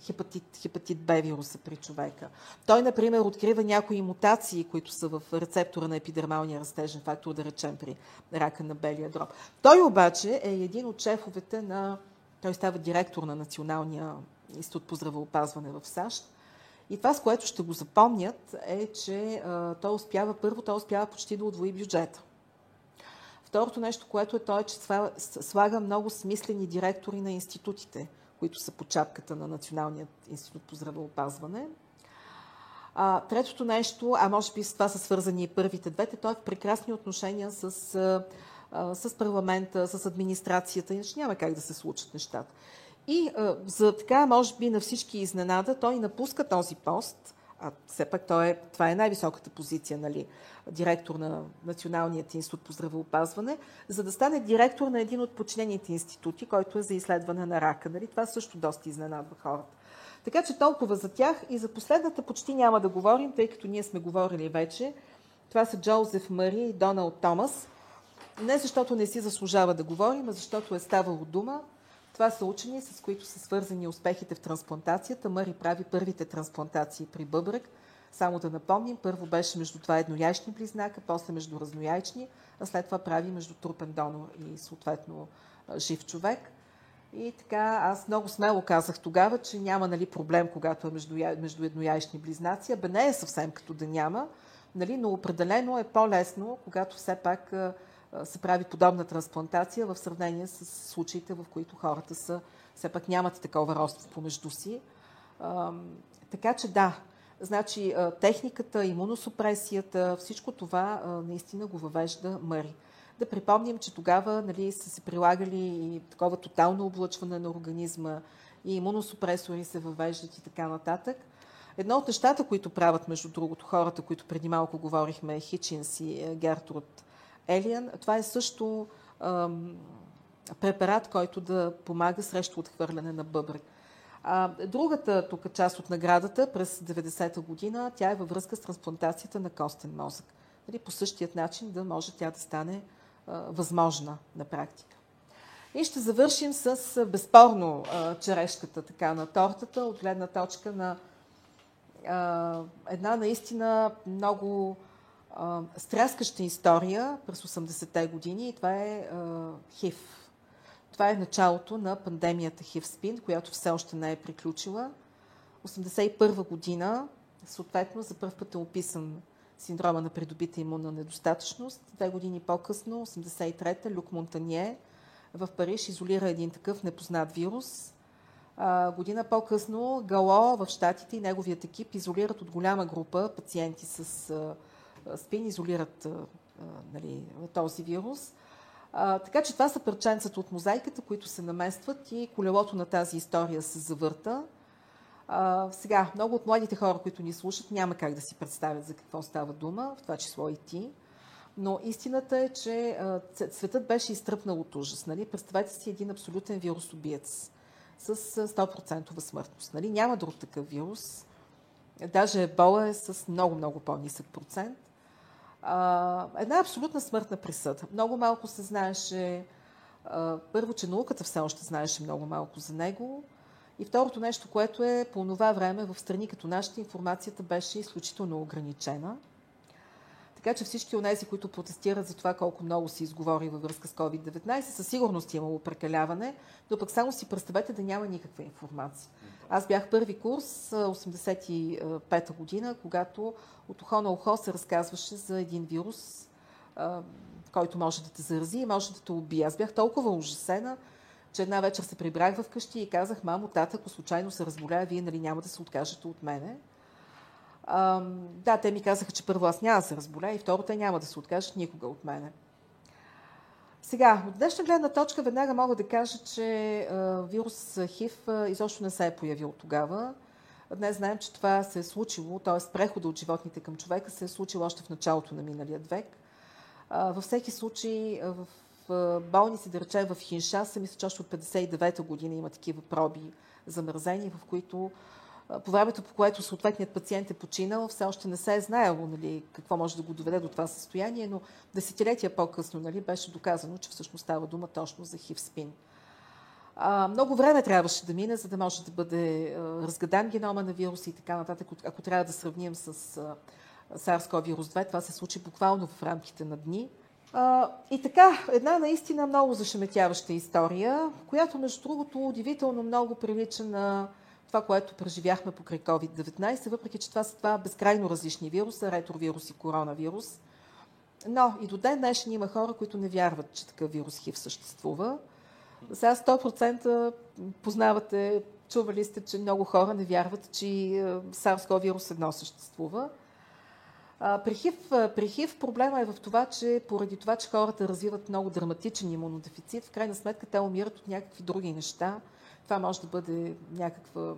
S2: хепатит, хепатит Б вируса при човека. Той, например, открива някои мутации, които са в рецептора на епидермалния растежен фактор, да речем при рака на белия дроб. Той обаче е един от шефовете на... Той става директор на Националния институт по здравеопазване в САЩ. И това, с което ще го запомнят, е, че а, той успява, първо, той успява почти да удвои бюджета. Второто нещо, което е то е, че слага много смислени директори на институтите, които са по чапката на Националният институт по здравеопазване. А, третото нещо, а може би с това са свързани и първите двете, той е в прекрасни отношения с, а, с парламента, с администрацията, иначе няма как да се случат нещата. И а, за така, може би на всички изненада, той напуска този пост, а все пак той е, това е най-високата позиция, нали, директор на Националният институт по здравеопазване, за да стане директор на един от подчинените институти, който е за изследване на рака. Нали? Това също доста изненадва хората. Така че толкова за тях и за последната почти няма да говорим, тъй като ние сме говорили вече. Това са Джозеф Мари и Доналд Томас. Не защото не си заслужава да говорим, а защото е ставало дума. Това са учени, с които са свързани успехите в трансплантацията. Мари прави първите трансплантации при бъбрък. Само да напомним, първо беше между два еднояйчни близнака, после между разнояйчни, а след това прави между трупен донор и съответно жив човек. И така, аз много смело казах тогава, че няма нали, проблем, когато е между, между еднояйчни близнаци. Абе не е съвсем като да няма, нали, но определено е по-лесно, когато все пак се прави подобна трансплантация в сравнение с случаите, в които хората са, все пак нямат такова родство помежду си. Така че да, значи техниката, имуносупресията, всичко това наистина го въвежда Мъри. Да припомним, че тогава нали, са се прилагали и такова тотално облъчване на организма, и имуносупресори се въвеждат и така нататък. Едно от нещата, които правят, между другото, хората, които преди малко говорихме, Хичинс и е, Гертруд Елиан, това е също ам, препарат, който да помага срещу отхвърляне на бъбрек. А, другата тук част от наградата през 90-та година, тя е във връзка с трансплантацията на костен мозък. Нали, по същият начин да може тя да стане а, възможна на практика. И ще завършим с безспорно а, черешката така на тортата от гледна точка на една наистина много а, стряскаща история през 80-те години и това е ХИВ. Това е началото на пандемията ХИВ-СПИН, която все още не е приключила. 81 година, съответно, за първ път е описан синдрома на придобита имунна недостатъчност. Две години по-късно, 83-та, Люк Монтанье в Париж изолира един такъв непознат вирус. А, година по-късно Гало в Штатите и неговият екип изолират от голяма група пациенти с а, спин, изолират нали, този вирус. Така че това са парченцата от мозайката, които се наместват и колелото на тази история се завърта. Сега, много от младите хора, които ни слушат, няма как да си представят за какво става дума, в това число и ти. Но истината е, че а, светът беше изтръпнал от ужас. Нали? Представете си един абсолютен вирусобиец с 100% смъртност. Нали? Няма друг такъв вирус. Даже ебола е с много-много по-нисък процент. А, една абсолютна смъртна присъда. Много малко се знаеше. А, първо, че науката все още знаеше много малко за него. И второто нещо, което е по това време в страни като нашата информацията беше изключително ограничена. Така че всички от тези, които протестират за това колко много се изговори във връзка с COVID-19, със сигурност е имало прекаляване, но пък само си представете да няма никаква информация. Аз бях първи курс 85-та година, когато от ухо на ухо се разказваше за един вирус, който може да те зарази и може да те убие. Аз бях толкова ужасена, че една вечер се прибрах вкъщи и казах, мамо, тата, ако случайно се разболя, вие нали няма да се откажете от мене. Да, те ми казаха, че първо аз няма да се разболя и второ, те няма да се откажат никога от мене. Сега, от днешна гледна точка веднага мога да кажа, че а, вирус ХИВ изобщо не се е появил тогава. Днес знаем, че това се е случило, т.е. прехода от животните към човека се е случило още в началото на миналия век. А, във всеки случай, в болници, да речем в Хиншаса, мисля, че още от 59-та година има такива проби замързени, в които по времето, по което съответният пациент е починал, все още не се е знаело нали, какво може да го доведе до това състояние, но десетилетия по-късно нали, беше доказано, че всъщност става дума точно за хив-спин. А, много време трябваше да мине, за да може да бъде а, разгадан генома на вируса и така нататък. Ако трябва да сравним с а, SARS-CoV-2, това се случи буквално в рамките на дни. А, и така, една наистина много зашеметяваща история, която между другото удивително много прилича на това, което преживяхме покрай COVID-19, въпреки че това са два безкрайно различни вируса, ретровирус и коронавирус. Но и до ден днешен има хора, които не вярват, че такъв вирус ХИВ съществува. Сега 100% познавате, чували сте, че много хора не вярват, че SARS-CoV вирус едно съществува. При ХИВ, при ХИВ проблема е в това, че поради това, че хората развиват много драматичен имунодефицит, в крайна сметка те умират от някакви други неща. Това може да бъде някаква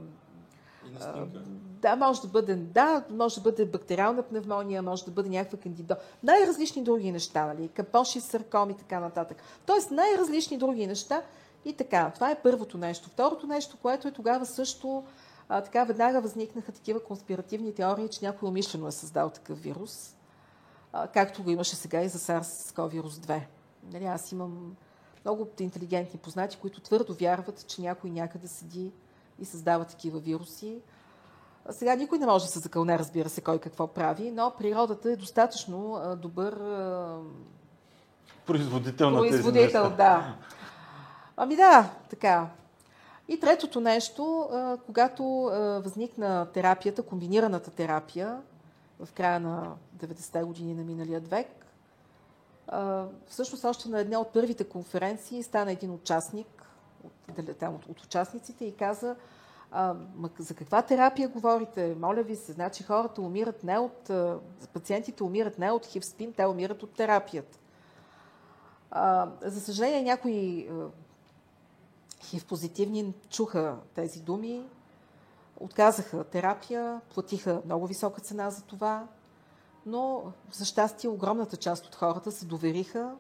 S2: да, може да бъде, да, може да бъде бактериална пневмония, може да бъде някаква кандидо. Най-различни други неща, нали? Капоши, саркоми и така нататък. Тоест най-различни други неща и така. Това е първото нещо. Второто нещо, което е тогава също а, така веднага възникнаха такива конспиративни теории, че някой умишлено е създал такъв вирус, а, както го имаше сега и за SARS-CoV-2. Нали, аз имам много интелигентни познати, които твърдо вярват, че някой някъде седи и създава такива вируси. Сега никой не може да се закълне, разбира се, кой какво прави, но природата е достатъчно добър
S1: производител на
S2: производител,
S1: тези
S2: да. Ами да, така. И третото нещо, когато възникна терапията, комбинираната терапия в края на 90-те години на миналия век, всъщност още на една от първите конференции стана един участник от, от, от участниците и каза а, за каква терапия говорите? Моля ви се, значи хората умират не от... Пациентите умират не от хивспин, те умират от терапията. А, за съжаление, някои хив-позитивни чуха тези думи, отказаха терапия, платиха много висока цена за това, но за щастие огромната част от хората се довериха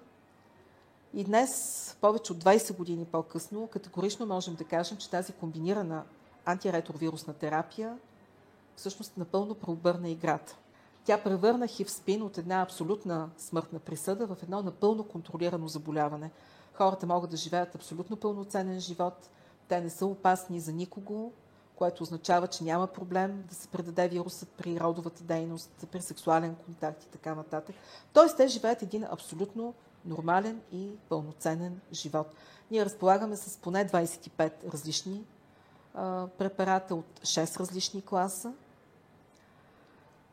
S2: и днес, повече от 20 години по-късно, категорично можем да кажем, че тази комбинирана антиретровирусна терапия всъщност напълно преобърна играта. Тя превърна хивспин от една абсолютна смъртна присъда в едно напълно контролирано заболяване – Хората могат да живеят абсолютно пълноценен живот. Те не са опасни за никого. Което означава, че няма проблем да се предаде вирусът при родовата дейност, при сексуален контакт и така нататък. Тоест, те живеят един абсолютно нормален и пълноценен живот. Ние разполагаме с поне 25 различни а, препарата от 6 различни класа.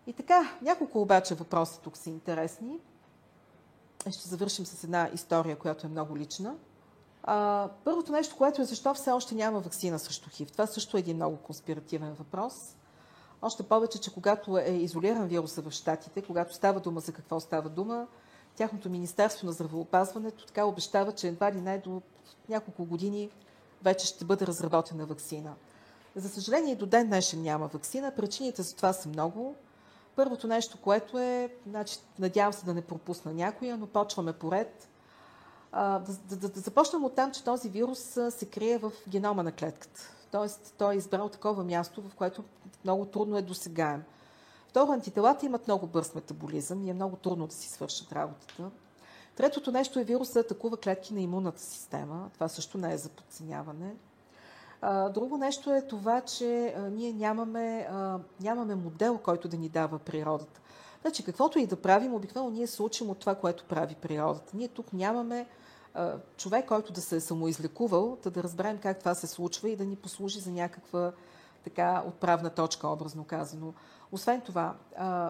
S2: И така, няколко обаче въпроса тук са интересни. Ще завършим с една история, която е много лична. А, първото нещо, което е защо все още няма вакцина срещу ХИВ. Това също е един много конспиративен въпрос. Още повече, че когато е изолиран вируса в Штатите, когато става дума за какво става дума, тяхното Министерство на здравеопазването така обещава, че едва ли не до няколко години вече ще бъде разработена вакцина. За съжаление, до ден днешен няма вакцина. Причините за това са много. Първото нещо, което е, значи, надявам се да не пропусна някоя, но почваме поред. Да, да, да започнем от там, че този вирус се крие в генома на клетката. Тоест, той е избрал такова място, в което много трудно е досегаем. Второ, антителата имат много бърз метаболизъм и е много трудно да си свършат работата. Третото нещо е вируса атакува клетки на имунната система. Това също не е за подценяване. Друго нещо е това, че ние нямаме, нямаме модел, който да ни дава природата. Значи, каквото и да правим, обикновено ние се учим от това, което прави природата. Ние тук нямаме човек, който да се е самоизлекувал, да, да разберем как това се случва и да ни послужи за някаква така отправна точка, образно казано. Освен това,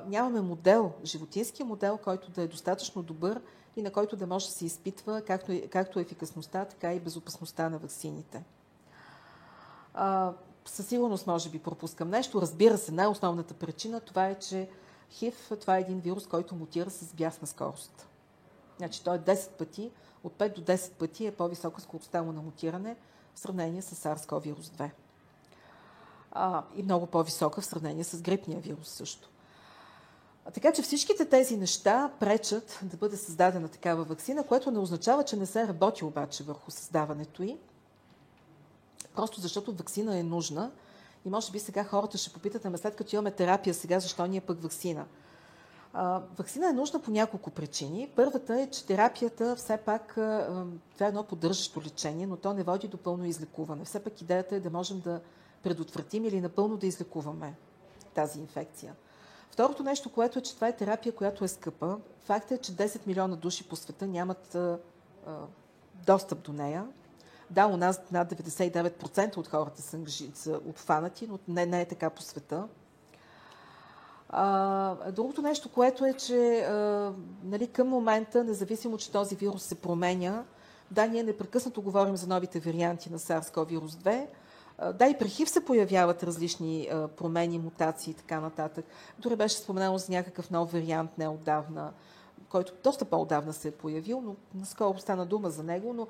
S2: нямаме модел, животински модел, който да е достатъчно добър и на който да може да се изпитва както, както ефикасността, така и безопасността на вакцините. А, със сигурност, може би, пропускам нещо. Разбира се, най-основната причина това е, че ХИВ това е един вирус, който мутира с бясна скорост. Значи той е 10 пъти, от 5 до 10 пъти е по-висока скоростта му на мутиране в сравнение с SARS-CoV-2. А, и много по-висока в сравнение с грипния вирус също. Така че всичките тези неща пречат да бъде създадена такава вакцина, което не означава, че не се работи обаче върху създаването й. Просто защото вакцина е нужна. И може би сега хората ще попитат, ами след като имаме терапия сега, защо ни е пък вакцина? А, вакцина е нужна по няколко причини. Първата е, че терапията все пак това е едно поддържащо лечение, но то не води до пълно излекуване. Все пак идеята е да можем да предотвратим или напълно да излекуваме тази инфекция. Второто нещо, което е, че това е терапия, която е скъпа. Факт е, че 10 милиона души по света нямат а, достъп до нея. Да, у нас над 99% от хората са обхванати, но не, не е така по света. А, другото нещо, което е, че а, нали, към момента, независимо, че този вирус се променя, да, ние непрекъснато говорим за новите варианти на SARS-CoV-2, да, и при ХИВ се появяват различни промени, мутации и така нататък. Дори беше споменало за някакъв нов вариант неотдавна, който доста по-отдавна се е появил, но наскоро стана дума за него, но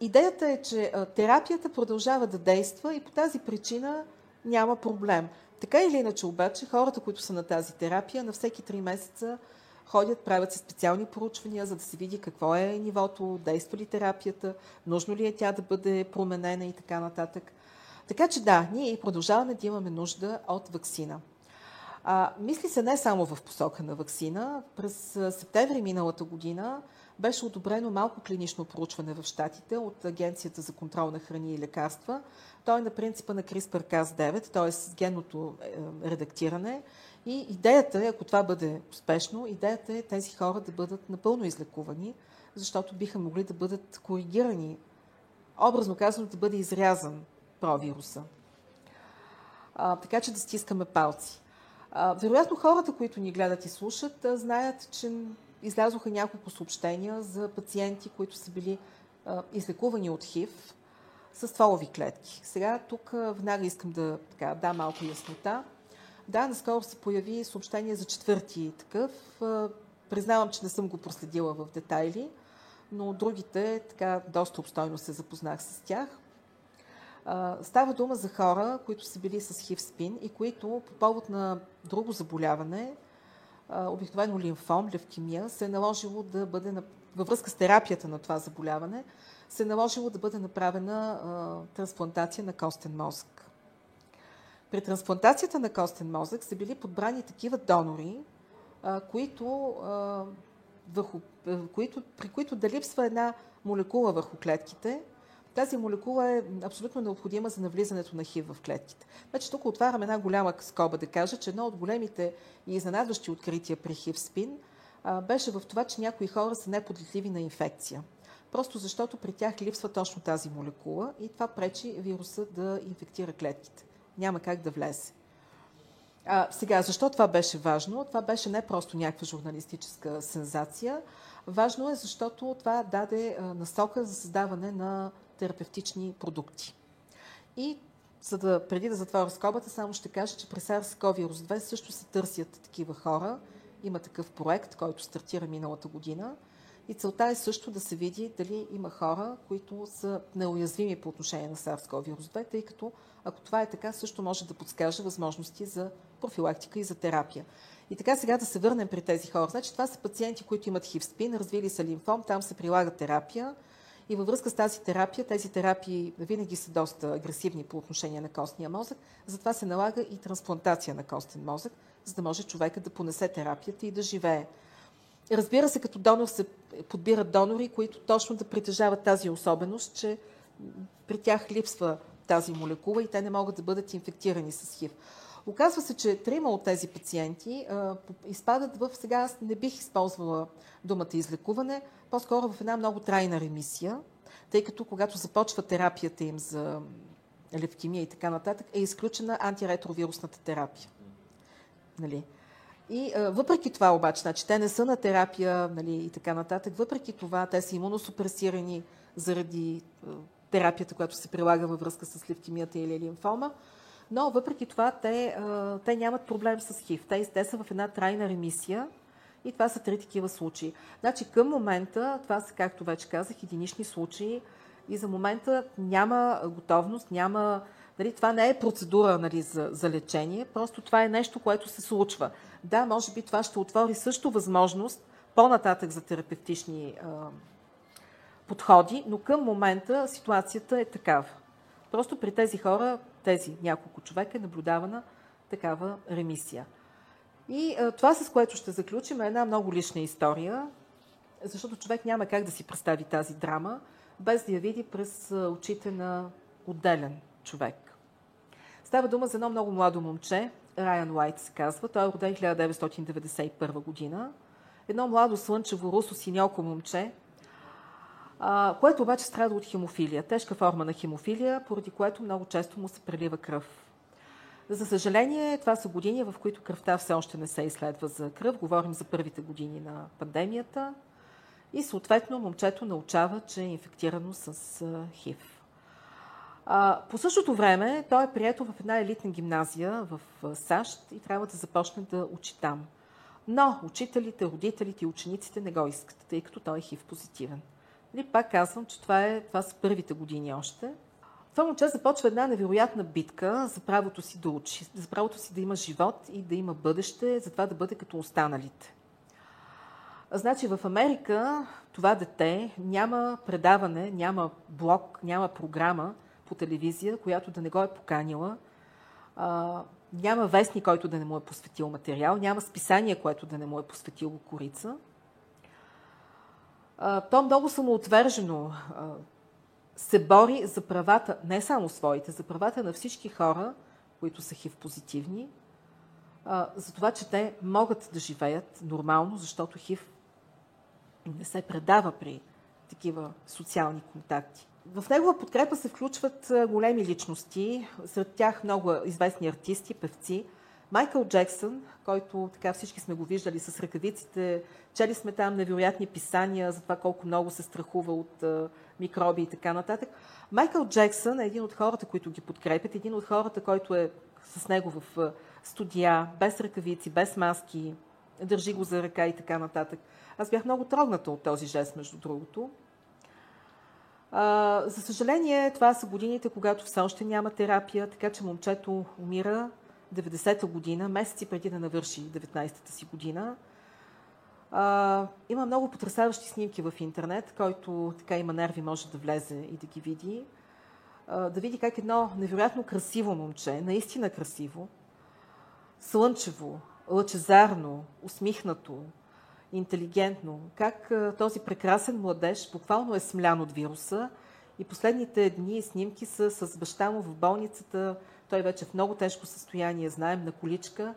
S2: идеята е, че терапията продължава да действа и по тази причина няма проблем. Така или иначе обаче, хората, които са на тази терапия, на всеки 3 месеца ходят, правят се специални проучвания, за да се види какво е нивото, действа ли терапията, нужно ли е тя да бъде променена и така нататък. Така че да, ние продължаваме да имаме нужда от вакцина. А, мисли се не само в посока на вакцина. През септември миналата година беше одобрено малко клинично проучване в Штатите от Агенцията за контрол на храни и лекарства. Той е на принципа на CRISPR-Cas9, т.е. с генното е, редактиране. И идеята е, ако това бъде успешно, идеята е тези хора да бъдат напълно излекувани, защото биха могли да бъдат коригирани, образно казано да бъде изрязан провируса. А, така че да стискаме палци. А, вероятно хората, които ни гледат и слушат, а, знаят, че излязоха няколко съобщения за пациенти, които са били а, излекувани от ХИВ с стволови клетки. Сега тук веднага искам да така, дам малко яснота. Да, наскоро се появи съобщение за четвърти такъв. Признавам, че не съм го проследила в детайли, но другите така доста обстойно се запознах с тях. Става дума за хора, които са били с хив спин и които по повод на друго заболяване, обикновено лимфом, левкемия, се е наложило да бъде, във връзка с терапията на това заболяване, се е наложило да бъде направена а, трансплантация на костен мозък. При трансплантацията на костен мозък са били подбрани такива донори, а, които, а, върху, които, при които да липсва една молекула върху клетките, тази молекула е абсолютно необходима за навлизането на хив в клетките. Значи тук отварям една голяма скоба да кажа, че едно от големите и изненадващи открития при хив спин беше в това, че някои хора са неподлетливи на инфекция. Просто защото при тях липсва точно тази молекула и това пречи вируса да инфектира клетките. Няма как да влезе. А, сега, защо това беше важно? Това беше не просто някаква журналистическа сензация. Важно е, защото това даде насока за създаване на терапевтични продукти. И за да, преди да затворя скобата, само ще кажа, че при SARS-CoV-2 също се търсят такива хора. Има такъв проект, който стартира миналата година. И целта е също да се види дали има хора, които са неуязвими по отношение на SARS-CoV-2, тъй като ако това е така, също може да подскаже възможности за профилактика и за терапия. И така сега да се върнем при тези хора. Значи това са пациенти, които имат хивспин, развили са лимфом, там се прилага терапия. И във връзка с тази терапия, тези терапии винаги са доста агресивни по отношение на костния мозък, затова се налага и трансплантация на костен мозък, за да може човека да понесе терапията и да живее. Разбира се, като донор се подбират донори, които точно да притежават тази особеност, че при тях липсва тази молекула и те не могат да бъдат инфектирани с ХИВ. Оказва се, че трима от тези пациенти а, изпадат в, сега аз не бих използвала думата излекуване, по-скоро в една много трайна ремисия, тъй като когато започва терапията им за левкемия и така нататък, е изключена антиретровирусната терапия. Нали? И а, въпреки това обаче, значи, те не са на терапия нали, и така нататък, въпреки това те са имуносупресирани заради а, терапията, която се прилага във връзка с левкемията или лимфома, но въпреки това те, а, те нямат проблем с ХИВ. Те, те са в една трайна ремисия и това са три такива случаи. Значи към момента, това са, както вече казах, единични случаи и за момента няма готовност, няма... Нали, това не е процедура нали, за, за лечение, просто това е нещо, което се случва. Да, може би това ще отвори също възможност по-нататък за терапевтични а, подходи, но към момента ситуацията е такава. Просто при тези хора, тези няколко човека е наблюдавана такава ремисия. И а, това, с което ще заключим, е една много лична история, защото човек няма как да си представи тази драма, без да я види през очите на отделен човек. Става дума за едно много младо момче, Райан Уайт се казва. Той е роден 1991 година. Едно младо слънчево русо синьоко момче, което обаче страда от хемофилия, тежка форма на хемофилия, поради което много често му се прелива кръв. За съжаление, това са години, в които кръвта все още не се изследва за кръв. Говорим за първите години на пандемията. И съответно момчето научава, че е инфектирано с ХИВ. По същото време той е прието в една елитна гимназия в САЩ и трябва да започне да учи там. Но учителите, родителите и учениците не го искат, тъй като той е хив позитивен. Нали, пак казвам, че това, е, това са първите години още. Това момче започва една невероятна битка за правото си да учи, за правото си да има живот и да има бъдеще, за това да бъде като останалите. Значи в Америка това дете няма предаване, няма блог, няма програма, по телевизия, която да не го е поканила. А, няма вестник, който да не му е посветил материал, няма списание, което да не му е посветило корица. А, то много самоотвержено а, се бори за правата, не само своите, за правата на всички хора, които са хив-позитивни, за това, че те могат да живеят нормално, защото хив не се предава при такива социални контакти. В негова подкрепа се включват големи личности, сред тях много известни артисти, певци. Майкъл Джексън, който така всички сме го виждали с ръкавиците, чели сме там невероятни писания за това колко много се страхува от микроби и така нататък. Майкъл Джексън е един от хората, които ги подкрепят, един от хората, който е с него в студия, без ръкавици, без маски, държи го за ръка и така нататък. Аз бях много трогната от този жест, между другото. За съжаление, това са годините, когато все още няма терапия, така че момчето умира 90-та година, месеци преди да навърши 19-та си година. А, има много потрясаващи снимки в интернет, който така има нерви, може да влезе и да ги види. А, да види как едно невероятно красиво момче, наистина красиво, слънчево, лъчезарно, усмихнато, интелигентно, как този прекрасен младеж буквално е смлян от вируса И последните дни снимки са с баща му в болницата. Той вече е в много тежко състояние, знаем, на количка.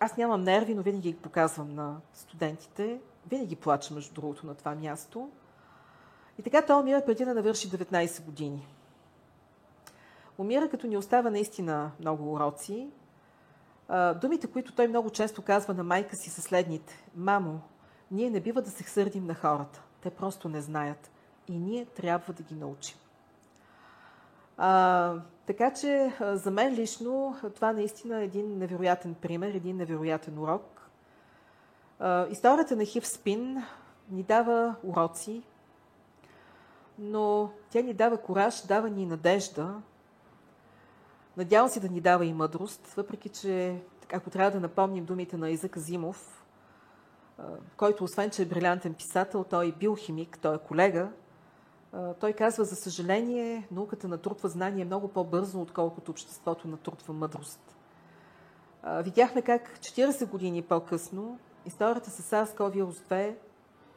S2: Аз нямам нерви, но винаги ги показвам на студентите. Винаги плача, между другото, на това място. И така той умира преди да навърши 19 години. Умира, като ни остава наистина много уроци. Думите, които той много често казва на майка си са следните. Мамо, ние не бива да се сърдим на хората. Те просто не знаят. И ние трябва да ги научим. А, така че за мен лично това наистина е един невероятен пример, един невероятен урок. А, историята на Хив Спин ни дава уроци, но тя ни дава кораж, дава ни надежда. Надявам се да ни дава и мъдрост, въпреки че, ако трябва да напомним думите на Изък Зимов, който освен, че е брилянтен писател, той е биохимик, той е колега, той казва, за съжаление, науката натрупва знание много по-бързо, отколкото обществото натрупва мъдрост. Видяхме как 40 години по-късно историята с SARS-CoV-2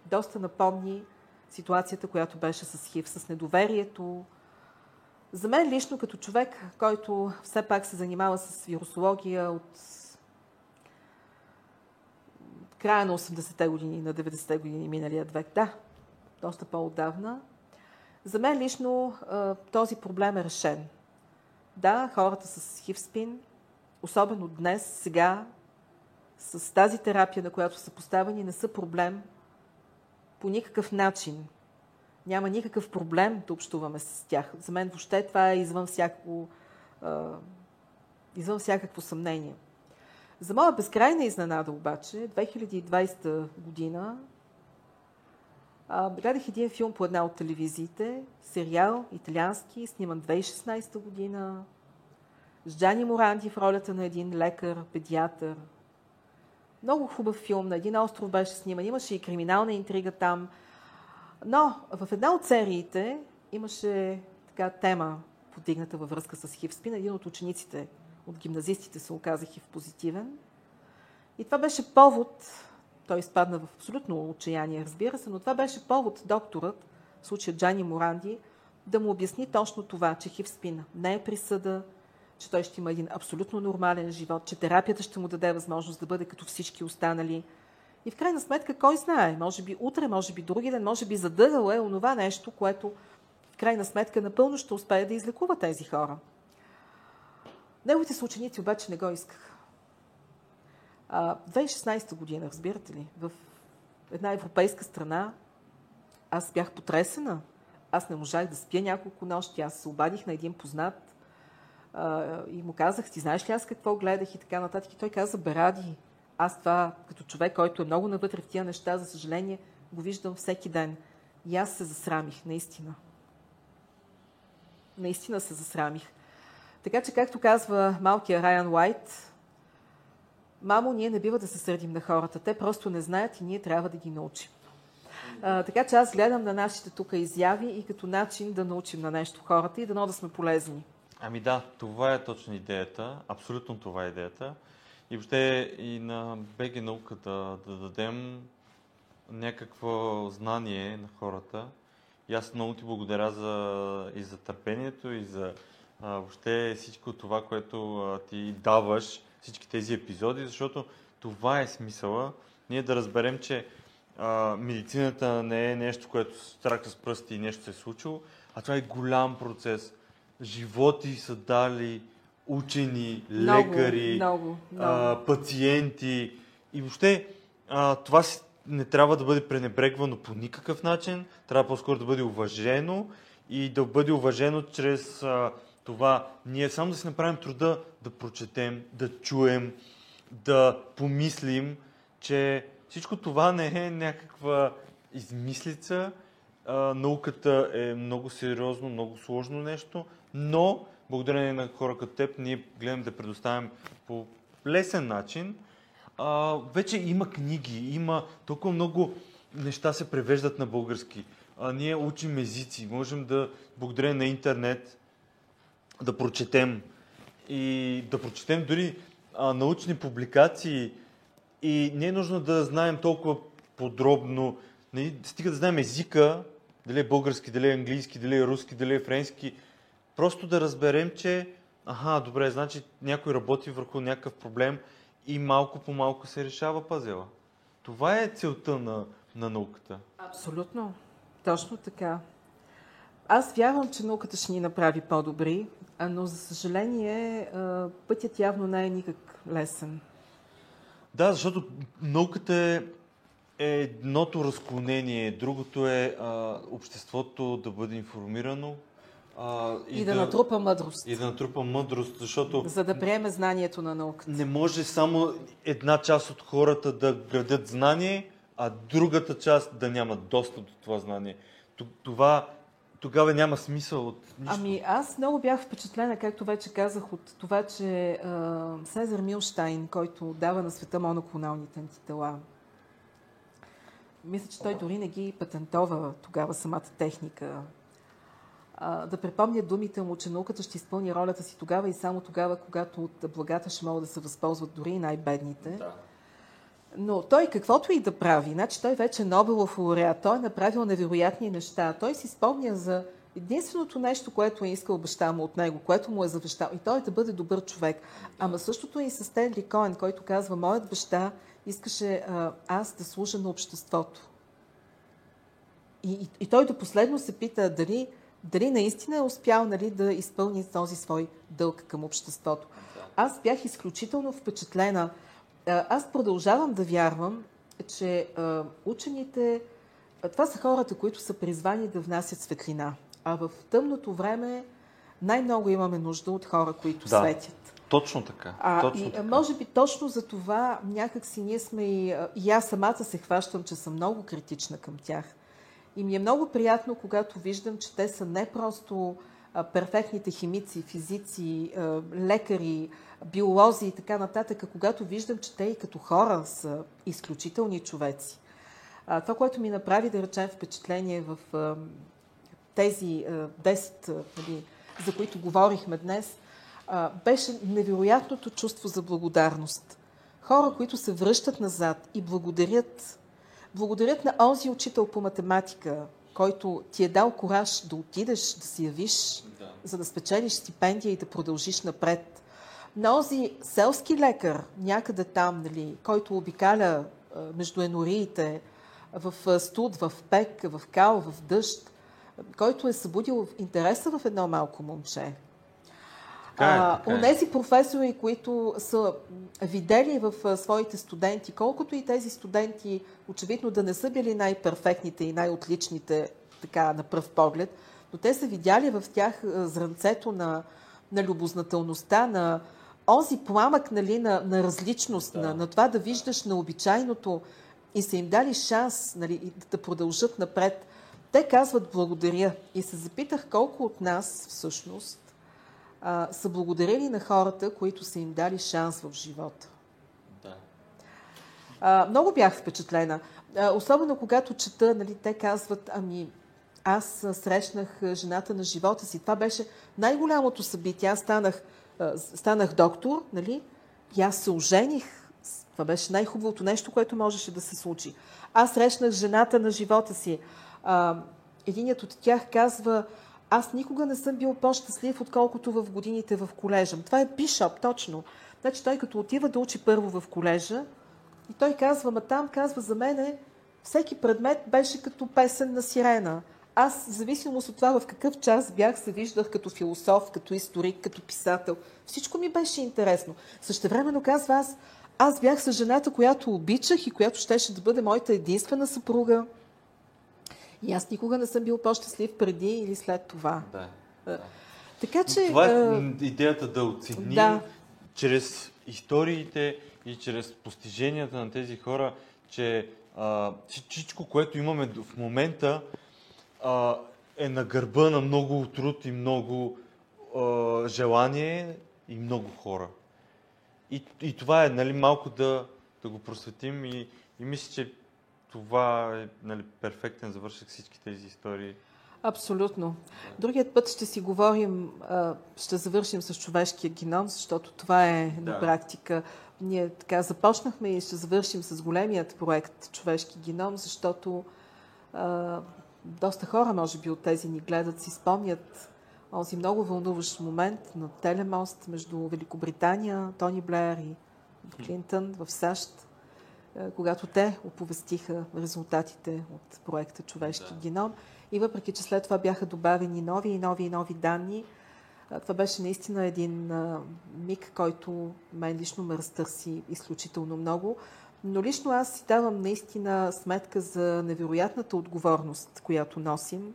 S2: доста напомни ситуацията, която беше с ХИВ, с недоверието. За мен лично, като човек, който все пак се занимава с вирусология от края на 80-те години, на 90-те години миналия век, да, доста по-отдавна, за мен лично този проблем е решен. Да, хората с хивспин, особено днес, сега, с тази терапия, на която са поставени, не са проблем по никакъв начин. Няма никакъв проблем да общуваме с тях. За мен въобще това е извън всяко, извън всякакво съмнение. За моя безкрайна изненада обаче, 2020 година гледах един филм по една от телевизиите, сериал, италиански, сниман 2016 година, с Джани Моранди в ролята на един лекар, педиатър. Много хубав филм, на един остров беше сниман, имаше и криминална интрига там. Но в една от сериите имаше така тема, подигната във връзка с хивспин. Един от учениците, от гимназистите се оказа хив позитивен. И това беше повод той изпадна в абсолютно отчаяние, разбира се, но това беше повод докторът, в случая Джани Моранди, да му обясни точно това, че хив спина не е присъда, че той ще има един абсолютно нормален живот, че терапията ще му даде възможност да бъде като всички останали. И в крайна сметка, кой знае, може би утре, може би други ден, може би задъгало е онова нещо, което в крайна сметка напълно ще успее да излекува тези хора. Неговите съученици обаче не го искаха. 2016 година, разбирате ли, в една европейска страна, аз бях потресена. Аз не можах да спя няколко нощи. Аз се обадих на един познат и му казах, ти знаеш ли аз какво гледах и така нататък. И той каза, Беради, аз това като човек, който е много навътре в тия неща, за съжаление, го виждам всеки ден. И аз се засрамих, наистина. Наистина се засрамих. Така че, както казва малкия Райан Уайт, мамо, ние не бива да се сърдим на хората. Те просто не знаят и ние трябва да ги научим. А, така че аз гледам на нашите тук изяви и като начин да научим на нещо хората и дано да сме полезни.
S1: Ами да, това е точно идеята. Абсолютно това е идеята. И въобще и на БГ науката да дадем някакво знание на хората. И аз много ти благодаря за, и за търпението, и за а, въобще всичко това, което а, ти даваш всички тези епизоди, защото това е смисъла. Ние да разберем, че а, медицината не е нещо, което страка с пръсти и нещо се е случило, а това е голям процес. Животи са дали учени, много, лекари, много, много. А, пациенти и въобще а, това не трябва да бъде пренебрегвано по никакъв начин, трябва по-скоро да бъде уважено и да бъде уважено чрез а, това ние само да си направим труда да прочетем, да чуем, да помислим, че всичко това не е някаква измислица. А, науката е много сериозно, много сложно нещо, но благодарение на хора като теб ние гледаме да предоставим по лесен начин. А, вече има книги, има толкова много неща се превеждат на български. А, ние учим езици, можем да, благодарение на интернет, да прочетем и да прочетем дори а, научни публикации и не е нужно да знаем толкова подробно, не, стига да знаем езика дали е български, дали е английски, дали е руски, дали е френски. Просто да разберем, че аха, добре, значи някой работи върху някакъв проблем и малко по малко се решава пазела. Това е целта на, на науката.
S2: Абсолютно. Точно така. Аз вярвам, че науката ще ни направи по-добри, но за съжаление пътят явно не е никак лесен.
S1: Да, защото науката е едното разклонение, другото е а, обществото да бъде информирано.
S2: А, и, и да, да натрупа мъдрост.
S1: И да натрупа мъдрост, защото...
S2: За да приеме знанието на науката.
S1: Не може само една част от хората да градят знание, а другата част да няма достъп до това знание. Това тогава няма смисъл от нищо.
S2: Ами аз много бях впечатлена, както вече казах, от това, че а, Сезар Милштайн, който дава на света моноклоналните антитела, мисля, че той дори не ги патентова тогава самата техника. А, да припомня думите му, че науката ще изпълни ролята си тогава и само тогава, когато от благата ще могат да се възползват дори и най-бедните. Да. Но той каквото и да прави, значи той вече е Нобелов лауреат, той е направил невероятни неща. Той си спомня за единственото нещо, което е искал баща му от него, което му е завещал, и той е да бъде добър човек. Ама същото е и с Стенли Коен, който казва, моят баща искаше а, аз да служа на обществото. И, и, и той до последно се пита дали, дали наистина е успял нали, да изпълни този свой дълг към обществото. Аз бях изключително впечатлена аз продължавам да вярвам, че а, учените, това са хората, които са призвани да внасят светлина. А в тъмното време най-много имаме нужда от хора, които да, светят.
S1: Точно така.
S2: А,
S1: точно
S2: и,
S1: така.
S2: Може би точно за това някак си ние сме и, и аз самата се хващам, че съм много критична към тях. И ми е много приятно, когато виждам, че те са не просто а, перфектните химици, физици, а, лекари, биолози и така нататък, когато виждам, че те и като хора са изключителни човеци. А, това, което ми направи, да речем, впечатление в а, тези а, 10, нали, за които говорихме днес, а, беше невероятното чувство за благодарност. Хора, които се връщат назад и благодарят, благодарят на онзи учител по математика, който ти е дал кораж да отидеш, да се явиш, да. за да спечелиш стипендия и да продължиш напред на този селски лекар, някъде там, нали, който обикаля между енориите, в студ, в пек, в кал, в дъжд, който е събудил интереса в едно малко момче. Така е, така е. Онези професори, които са видели в своите студенти, колкото и тези студенти, очевидно да не са били най-перфектните и най-отличните, така на пръв поглед, но те са видяли в тях зранцето на, на любознателността, на, онзи пламък нали, на, на различност, да. на, на това да виждаш на обичайното и са им дали шанс нали, да продължат напред. Те казват благодаря. И се запитах колко от нас всъщност а, са благодарили на хората, които са им дали шанс в живота. Да. А, много бях впечатлена. А, особено когато чета, нали, те казват, ами аз срещнах жената на живота си. Това беше най-голямото събитие. Аз станах станах доктор, нали? И аз се ожених. Това беше най-хубавото нещо, което можеше да се случи. Аз срещнах жената на живота си. Единият от тях казва, аз никога не съм бил по-щастлив, отколкото в годините в колежа. Това е Бишоп, точно. Значи той като отива да учи първо в колежа, и той казва, ма там казва за мене, всеки предмет беше като песен на сирена аз, в зависимост от това в какъв час бях, се виждах като философ, като историк, като писател. Всичко ми беше интересно. Същевременно казва аз, аз бях с жената, която обичах и която щеше да бъде моята единствена съпруга. И аз никога не съм бил по-щастлив преди или след това. Да. да. Така че.
S1: Това е идеята да оценим да. чрез историите и чрез постиженията на тези хора, че а, всичко, което имаме в момента, а, е на гърба на много труд и много а, желание и много хора. И, и това е нали, малко да, да го просветим и, и мисля, че това е нали, перфектен завършък всички тези истории.
S2: Абсолютно. Другият път ще си говорим, ще завършим с човешкия геном, защото това е да. на практика. Ние така започнахме и ще завършим с големият проект Човешки геном, защото доста хора, може би, от тези ни гледат, си спомнят онзи много вълнуващ момент на телемост между Великобритания, Тони Блеер и Клинтън в САЩ, когато те оповестиха резултатите от проекта Човешки да. геном. И въпреки, че след това бяха добавени нови и нови и нови данни, това беше наистина един миг, който мен лично ме разтърси изключително много. Но лично аз си давам наистина сметка за невероятната отговорност, която носим.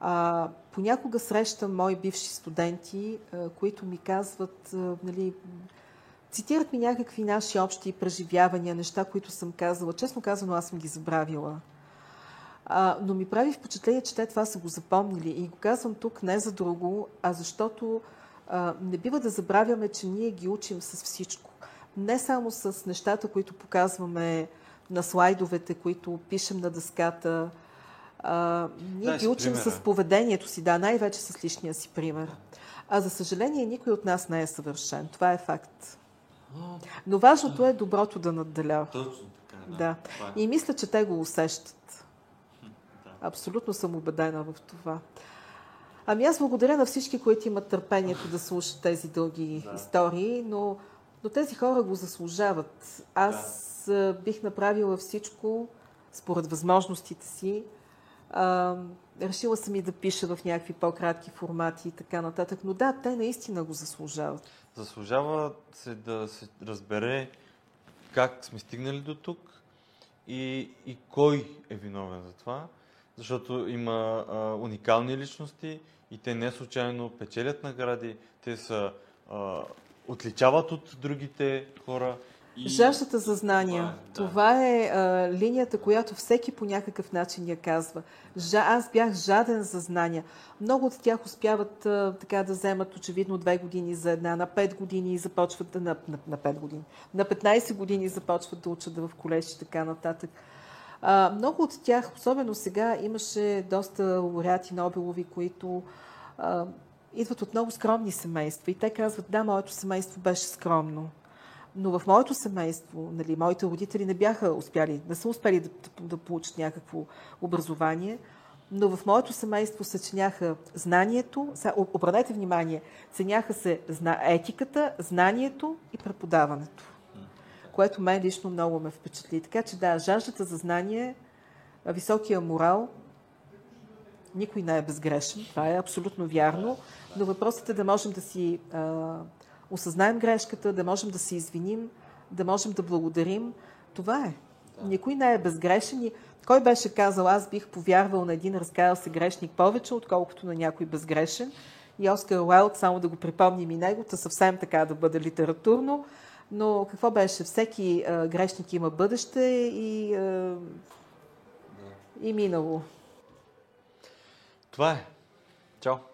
S2: А, понякога срещам мои бивши студенти, а, които ми казват, а, нали, цитират ми някакви наши общи преживявания, неща, които съм казала. Честно казано, аз съм ги забравила. А, но ми прави впечатление, че те това са го запомнили. И го казвам тук не за друго, а защото а, не бива да забравяме, че ние ги учим с всичко. Не само с нещата, които показваме на слайдовете, които пишем на дъската. А, ние Дай ги учим примера. с поведението си, да, най-вече с личния си пример. А за съжаление, никой от нас не е съвършен. Това е факт. Но важното е доброто да надделява.
S1: Точно така, да.
S2: да. Е. И мисля, че те го усещат. Абсолютно съм убедена в това. Ами аз благодаря на всички, които имат търпението да слушат тези дълги да. истории, но, но тези хора го заслужават. Аз да. бих направила всичко според възможностите си. А, решила съм и да пиша в някакви по-кратки формати и така нататък. Но да, те наистина го заслужават.
S1: Заслужава се да се разбере как сме стигнали до тук и, и кой е виновен за това защото има а, уникални личности и те не случайно печелят награди, те са а, отличават от другите хора.
S2: И... Жаждата за знания. Това е, това е а, линията, която всеки по някакъв начин я казва. Жа, аз бях жаден за знания. Много от тях успяват а, така да вземат очевидно две години за една, на пет години започват да, на, на, на 5 години, на 15 години започват да учат в колеж и така нататък. А, много от тях, особено сега, имаше доста лауреати Нобелови, които а, идват от много скромни семейства. И те казват, да, моето семейство беше скромно. Но в моето семейство, нали, моите родители не бяха успяли, не са успели да, да, получат някакво образование, но в моето семейство се ценяха знанието, обърнете внимание, ценяха се етиката, знанието и преподаването което мен лично много ме впечатли. Така че да, жаждата за знание, високия морал, никой не е безгрешен, това е абсолютно вярно, но въпросът е да можем да си а, осъзнаем грешката, да можем да се извиним, да можем да благодарим. Това е. Никой не е безгрешен и кой беше казал, аз бих повярвал на един разкаял се грешник повече, отколкото на някой безгрешен. И Оскар Уайлд, само да го припомним и негото, съвсем така да бъде литературно, но какво беше? Всеки а, грешник има бъдеще и, а, и минало.
S1: Това е. Чао!